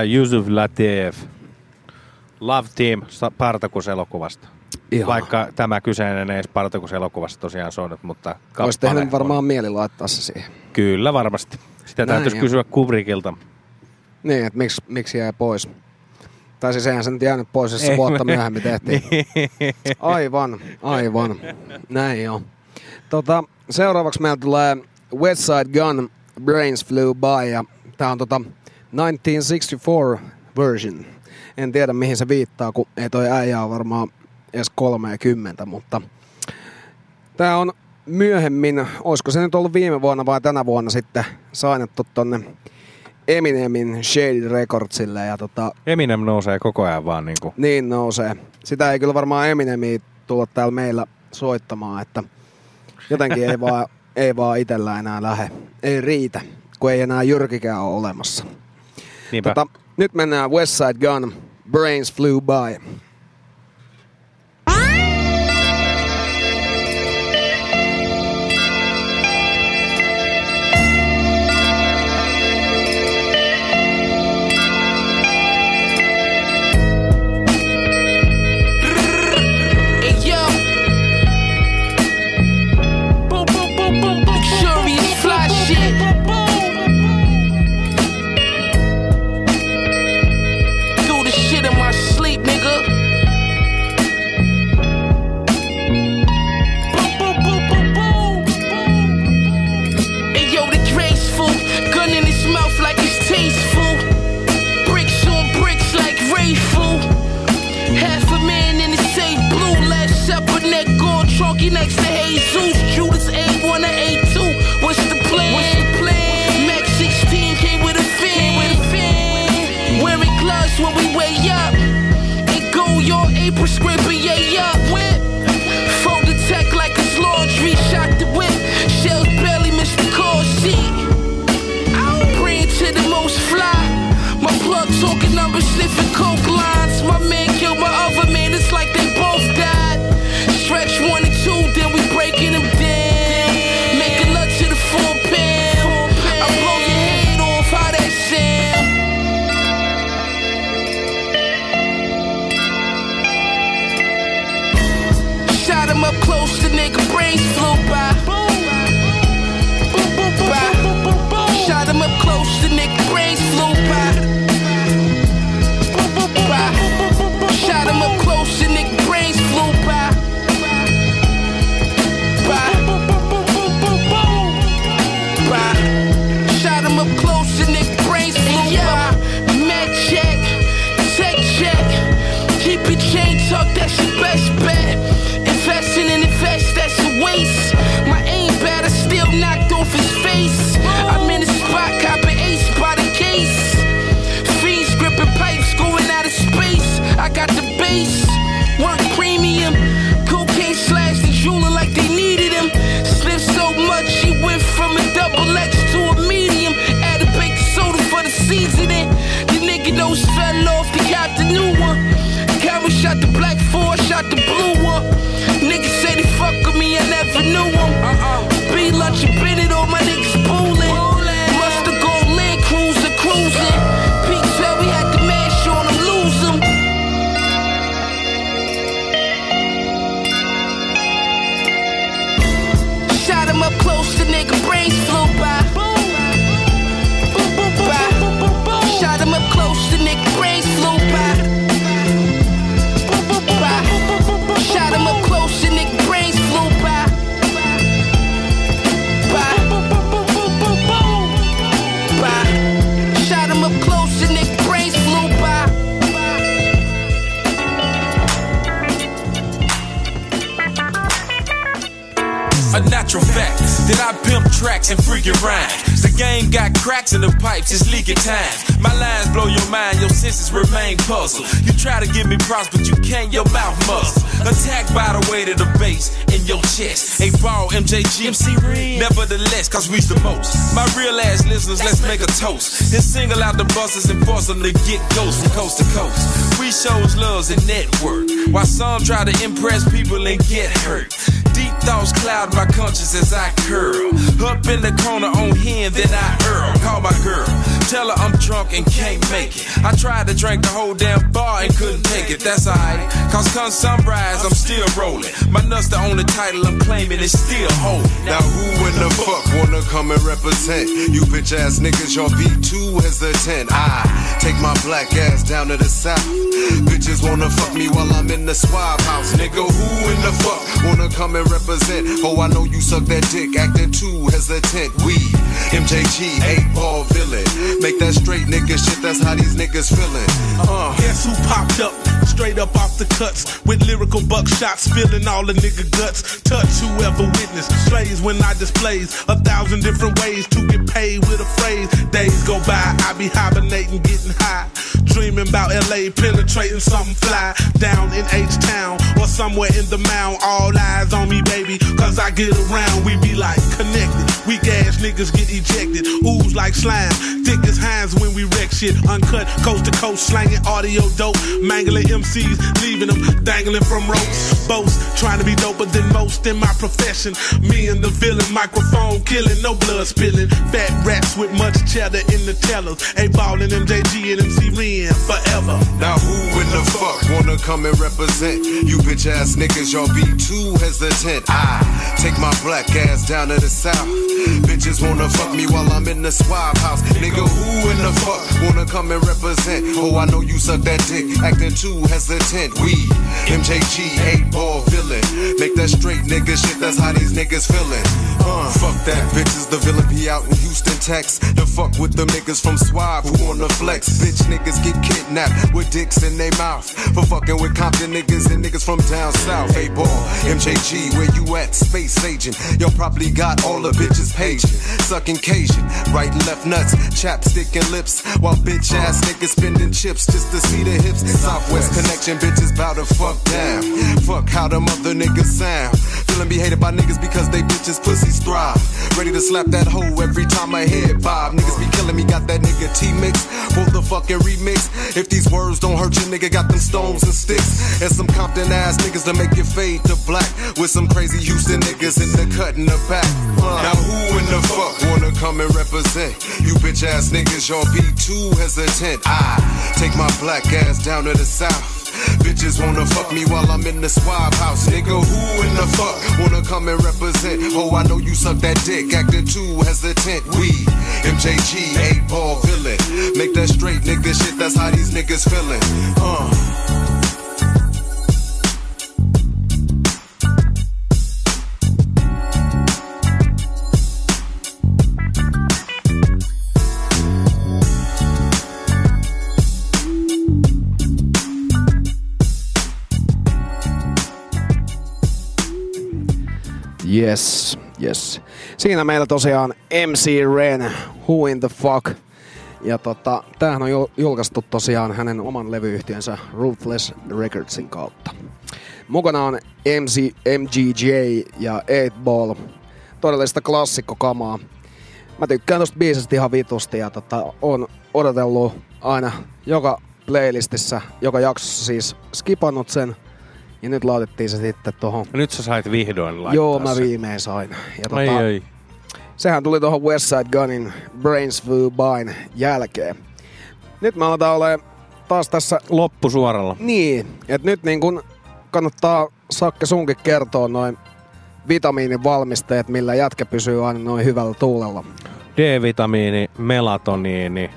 Yusuf Lateef. Love Team Spartacus-elokuvasta. Ihana. Vaikka tämä kyseinen ei Spartacus-elokuvasta tosiaan soinut, mutta Olisi tehnyt varmaan mieli laittaa se siihen. Kyllä varmasti. Sitä Näin, täytyisi joo. kysyä Kubrickilta. Niin, että miksi, miksi jäi pois. Tai siis eihän se nyt jäänyt pois, jos se vuotta myöhemmin tehtiin. [laughs] Niin. Aivan, aivan. Näin joo. Tota, seuraavaksi meillä tulee West Side Gun, Brains Flew By, ja tää on tota 1964 version. En tiedä mihin se viittaa, kun ei toi äijä ole varmaan edes 30, mutta tää on myöhemmin, olisiko se nyt ollut viime vuonna vai tänä vuonna sitten sainettu tonne Eminemin Shady Recordsille ja tota, Eminem nousee koko ajan vaan niinku. niin nousee. Sitä ei kyllä varmaan Eminemiä tulla täällä meillä soittamaan, että jotenkin ei [laughs] vaan, ei vaan itellä enää lähe. Ei riitä, kun ei enää Jyrkikään ole olemassa. Tota, nyt mennään West Side Gun, Brains Flew By. Your A prescription, yeah, yeah. Whip. Fold the tech like it's laundry. Shot the whip. Shells barely missed the call sheet. Praying to the most fly. My plug talking numbers, sniffing coke lines. The blue one. Tracks and freaking rhymes. The game got cracks in the pipes, it's leaking time. My lines blow your mind, your senses remain puzzled. You try to give me props, but you can't, your mouth must. Attacked by the weight of the bass in your chest. A ball, MJG, MC Nevertheless, cause we's the most. My real ass listeners, let's make a toast. Then single out the buses and force them to get ghosts from coast to coast. We shows loves and network. While some try to impress people and get hurt. Thoughts cloud my conscience as I curl. Up in the corner on hand, then I earl. Call my girl, tell her I'm drunk and can't make it. I tried to drink the whole damn bar and couldn't take it. That's alright, cause come sunrise, I'm still rolling. My nuts the only title I'm claiming is still holding. Now who in the fuck wanna come and represent? You bitch ass niggas, y'all be too hesitant. I take my black ass down to the south. Bitches wanna fuck me while I'm in the swab house. Nigga, who in the fuck wanna come and represent? Oh, I know you suck that dick, acting too hesitant. We, MJG, 8 ball villain. Make that straight nigga shit, that's how these niggas feeling. Uh. Guess who popped up straight up off the cuts with lyrical buckshots spilling all the nigga guts. Touch whoever witnessed slays when I displays a thousand different ways to get paid with a phrase. Days go by, I be hibernating, getting high, dreaming about LA, penetrating something fly down in H Town or somewhere in the mound. All eyes on me, baby, cause I get around. We be like connected. Weak ass niggas get ejected, ooze like slime, thick as hinds when we wreck shit. Uncut, coast to coast, slanging audio dope, mangling MCs, leaving them dangling from ropes. Boast, trying to be doper than most in my profession. Me and the villain, microphone killing, no blood spilling. Fat rats with much cheddar in the tellers. A ballin' MJG and MC Ren forever. Now who in the fuck wanna come and represent? You bitch ass niggas, y'all be too hesitant. I take my black ass down to the south. Bitches wanna fuck me while I'm in the swab house. Nigga, who in the fuck wanna come and represent? Oh, I know you suck that dick, acting too hesitant. We, MJG, 8 ball villain. Make that straight nigga shit, that's how these niggas feeling. Uh, fuck that, bitches, the villain be out in Houston, Texas. The fuck with the niggas from Swab who on the Bitch niggas get kidnapped with dicks in their mouth. For fucking with Compton niggas and niggas from down south. 8 ball, MJG, where you at? Space agent. Y'all probably got all the bitches paging. Sucking Cajun, right left nuts, chapstick and lips. While bitch ass niggas spending chips just to see the hips. Southwest connection, bitches bout to fuck down. Fuck how them other niggas sound. Feeling be hated by niggas because they bitches pussies thrive. Ready to slap that hoe every time I head bob. Niggas be killing me, got that nigga T-Mix for the fucking remix. If these words don't hurt you, nigga, got them stones and sticks. And some Compton ass niggas to make you fade to black. With some crazy Houston niggas in the cut in the back. Uh, Now who in the fuck wanna come and represent? You bitch ass niggas, y'all be too hesitant. I take my black ass down to the south. Bitches wanna fuck me while I'm in the swab house. Nigga, who in the fuck wanna come and represent? Oh, I know you suck that dick, acting too hesitant. We, MJG, 8 ball villain. Make that straight nigga shit, that's how these niggas feeling. Uh. Yes, yes. Siinä meillä tosiaan MC Ren, Who in the Fuck. Ja tota, tämähän on jul- julkaistu tosiaan hänen oman levyyhtiönsä Ruthless Recordsin kautta. Mukana on MC, MGJ ja 8 Ball. Todellista klassikkokamaa. Mä tykkään tosta biisistä ihan vitusti ja tota, on odotellut aina joka playlistissä, joka jaksossa siis skipannut sen. Ja nyt laitettiin se sitten tohon. Nyt sä sait vihdoin laittaa Joo, mä sen. viimein sain. Ja tota, Ai, ai. Sehän tuli tuohon West Side Gunin Brains Flew Byn jälkeen. Nyt me aletaan ole taas tässä... Loppusuoralla. Niin, että nyt niin kun kannattaa Sakke sunkin kertoa noin vitamiinivalmisteet, millä jätkä pysyy aina noin hyvällä tuulella. D-vitamiini, melatoniini,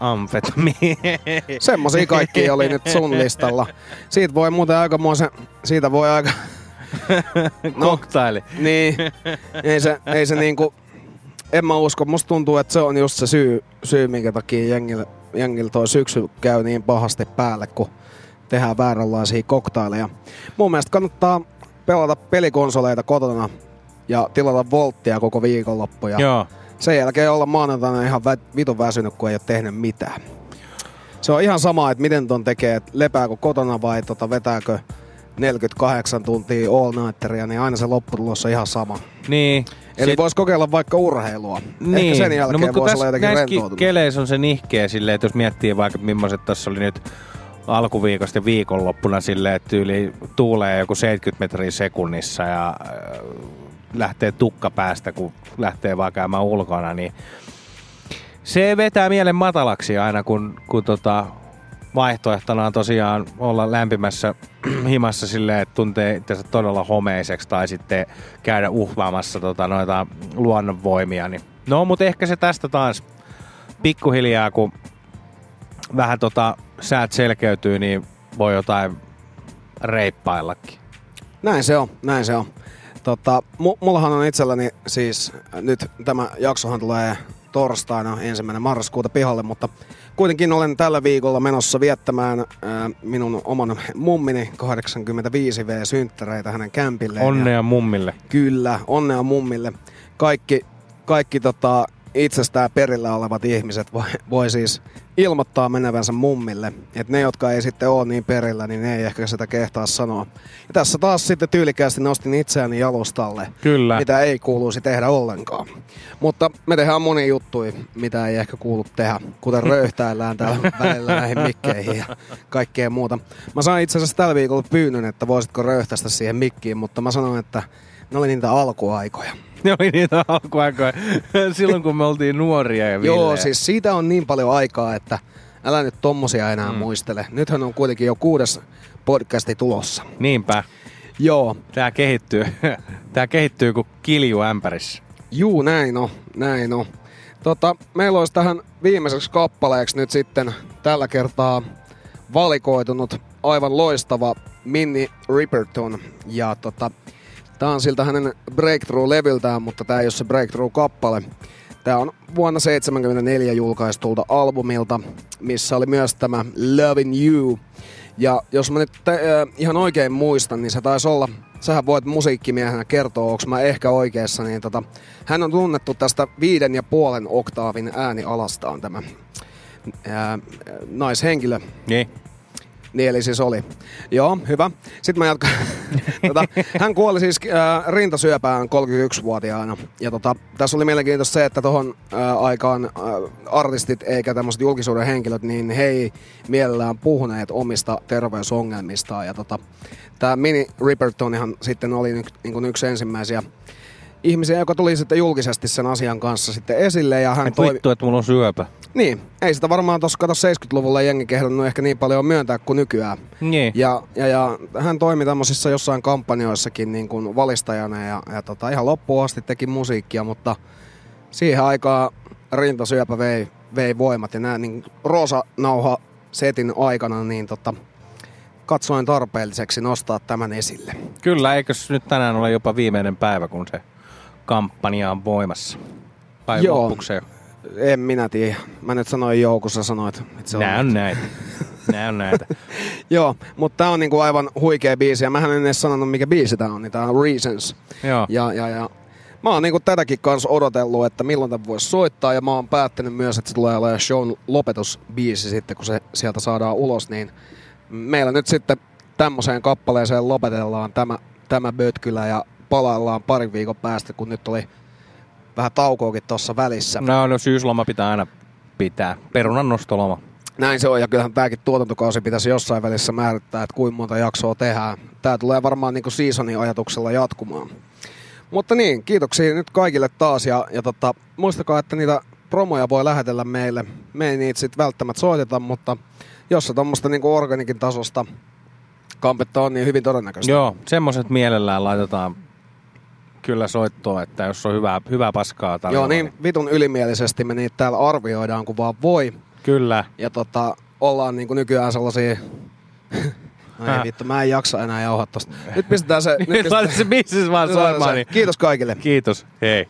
amfetamiini. [laughs] Semmosia kaikki oli nyt sun [laughs] listalla. Siitä voi muuten aikamoisen... Siitä voi aika... [laughs] Koktaili. Niin. Ei se, ei se niinku... En mä usko. Musta tuntuu, että se on just se syy, syy minkä takia jengillä, jengillä toi syksy käy niin pahasti päälle, kun tehdään vääränlaisia koktaileja. Mun mielestä kannattaa pelata pelikonsoleita kotona ja tilata volttia koko viikonloppu. Ja Joo. Sen jälkeen olla maanantaina ihan vä- vitun väsynyt, kun ei ole tehnyt mitään. Se on ihan sama, että miten ton tekee, että lepääkö kotona vai tota, vetääkö 48 tuntia all nighteria, niin aina se lopputulos on ihan sama. Niin. Eli Sit- voisi kokeilla vaikka urheilua. Niin. Ehkä sen jälkeen no, mutta kun voisi olla jotenkin rentoutunut. keleissä on se nihkeä silleen, että jos miettii vaikka millaiset tässä oli nyt alkuviikosta ja viikonloppuna silleen, että tyyli tuulee joku 70 metriä sekunnissa ja äh, lähtee tukka päästä, kun lähtee vaan käymään ulkona, niin se vetää mielen matalaksi aina, kun, kun tota, vaihtoehtona on tosiaan olla lämpimässä [clears throat] himassa silleen, että tuntee itsensä todella homeiseksi tai sitten käydä uhvaamassa tota, noita luonnonvoimia. Niin. No, mutta ehkä se tästä taas pikkuhiljaa, kun vähän tota, säät selkeytyy, niin voi jotain reippaillakin. Näin se on, näin se on. Tota, mu- mullahan on itselläni siis, nyt tämä jaksohan tulee torstaina ensimmäinen marraskuuta pihalle, mutta kuitenkin olen tällä viikolla menossa viettämään ää, minun oman mummini 85V-synttäreitä hänen kämpilleen. Ja Onnea mummille. Kyllä, onnea mummille. Kaikki, kaikki tota, itsestään perillä olevat ihmiset voi, voi siis ilmoittaa menevänsä mummille. Et ne, jotka ei sitten ole niin perillä, niin ne ei ehkä sitä kehtaa sanoa. Ja tässä taas sitten tyylikästi nostin itseäni jalustalle, Kyllä. mitä ei kuuluisi tehdä ollenkaan. Mutta me tehdään moni juttuja, mitä ei ehkä kuulu tehdä, kuten [laughs] röyhtäillään täällä välillä näihin mikkeihin ja kaikkea muuta. Mä sain itse asiassa tällä viikolla pyynnön, että voisitko röyhtästä siihen mikkiin, mutta mä sanoin, että ne oli niitä alkuaikoja. [laughs] Ne oli niitä alkuaikoja [laughs] silloin, kun me oltiin nuoria ja Joo, villejä. siis siitä on niin paljon aikaa, että älä nyt tommosia enää mm. muistele. Nythän on kuitenkin jo kuudes podcasti tulossa. Niinpä. Joo. Tää kehittyy. [laughs] Tää kehittyy kuin kilju ämpärissä. Juu, näin on, näin on. Tota, meillä olisi tähän viimeiseksi kappaleeksi nyt sitten tällä kertaa valikoitunut aivan loistava Minnie Riperton. Ja tota, tää on siltä hänen Breakthrough-levyltään, mutta tää ei ole se Breakthrough-kappale. Tää on vuonna 1974 julkaistulta albumilta, missä oli myös tämä Loving You. Ja jos mä nyt te, äh, ihan oikein muistan, niin se taisi olla, sähän voit musiikkimiehenä kertoa, onko mä ehkä oikeassa, niin tota, hän on tunnettu tästä viiden ja puolen oktaavin äänialastaan tämä ää, naishenkilö. Niin. Niin eli siis oli. Joo, hyvä. Sitten mä jatkan. [laughs] tota, hän kuoli siis äh, rintasyöpään 31-vuotiaana. Ja tota, tässä oli mielenkiintoista se, että tuohon äh, aikaan äh, artistit eikä tämmöiset julkisuuden henkilöt, niin he ei mielellään puhuneet omista terveysongelmistaan. Ja tota, tämä Mini Ripertonihan sitten oli ny, niin kuin yksi ensimmäisiä ihmisiä, joka tuli sitten julkisesti sen asian kanssa sitten esille. Ja hän Et vittu, että mulla on syöpä. niin, ei sitä varmaan tuossa kato 70-luvulla jengi kehdannut ehkä niin paljon myöntää kuin nykyään. Niin. Ja, ja, ja hän toimi tämmöisissä jossain kampanjoissakin niin kuin valistajana ja, ja tota, ihan loppuun asti teki musiikkia, mutta siihen aikaan rintasyöpä vei, vei voimat ja nämä niin roosa nauha setin aikana, niin tota, katsoin tarpeelliseksi nostaa tämän esille. Kyllä, eikös nyt tänään ole jopa viimeinen päivä, kun se kampanja on voimassa? Vai Joo. loppuuko se jo? En minä tiedä. Mä nyt sanoin sä sanoit. Että se on Nää on näitä. Nää on näitä. [laughs] Joo, mutta tää on niinku aivan huikea biisi ja mähän en edes sanonut mikä biisi tää on, niin tää on Reasons. Joo. Ja, ja, ja mä oon niinku tätäkin kanssa odotellut, että milloin tämä voisi soittaa ja mä oon päättänyt myös, että se tulee olemaan shown lopetusbiisi sitten, kun se sieltä saadaan ulos, niin meillä nyt sitten tämmöiseen kappaleeseen lopetellaan tämä, tämä bötkylä ja palaillaan parin viikon päästä, kun nyt oli vähän taukoakin tuossa välissä. No, no syysloma pitää aina pitää. Perunan nostoloma. Näin se on, ja kyllähän tämäkin tuotantokausi pitäisi jossain välissä määrittää, että kuinka monta jaksoa tehdään. Tämä tulee varmaan niin seasonin ajatuksella jatkumaan. Mutta niin, kiitoksia nyt kaikille taas, ja, ja tota, muistakaa, että niitä promoja voi lähetellä meille. Me ei niitä sitten välttämättä soiteta, mutta jos se tuommoista niin organikin tasosta kampetta on, niin hyvin todennäköistä. Joo, semmoset mielellään laitetaan kyllä soittoa, että jos on hyvää, hyvää paskaa tarjolla. Joo, niin vitun ylimielisesti me niitä täällä arvioidaan, kun vaan voi. Kyllä. Ja tota, ollaan niinku nykyään sellaisia... [laughs] Ai Häh. vittu, mä en jaksa enää jauhaa tosta. Nyt pistetään se... [laughs] Nyt laita se biisis vaan soimaan, se. niin- Kiitos kaikille. Kiitos, hei.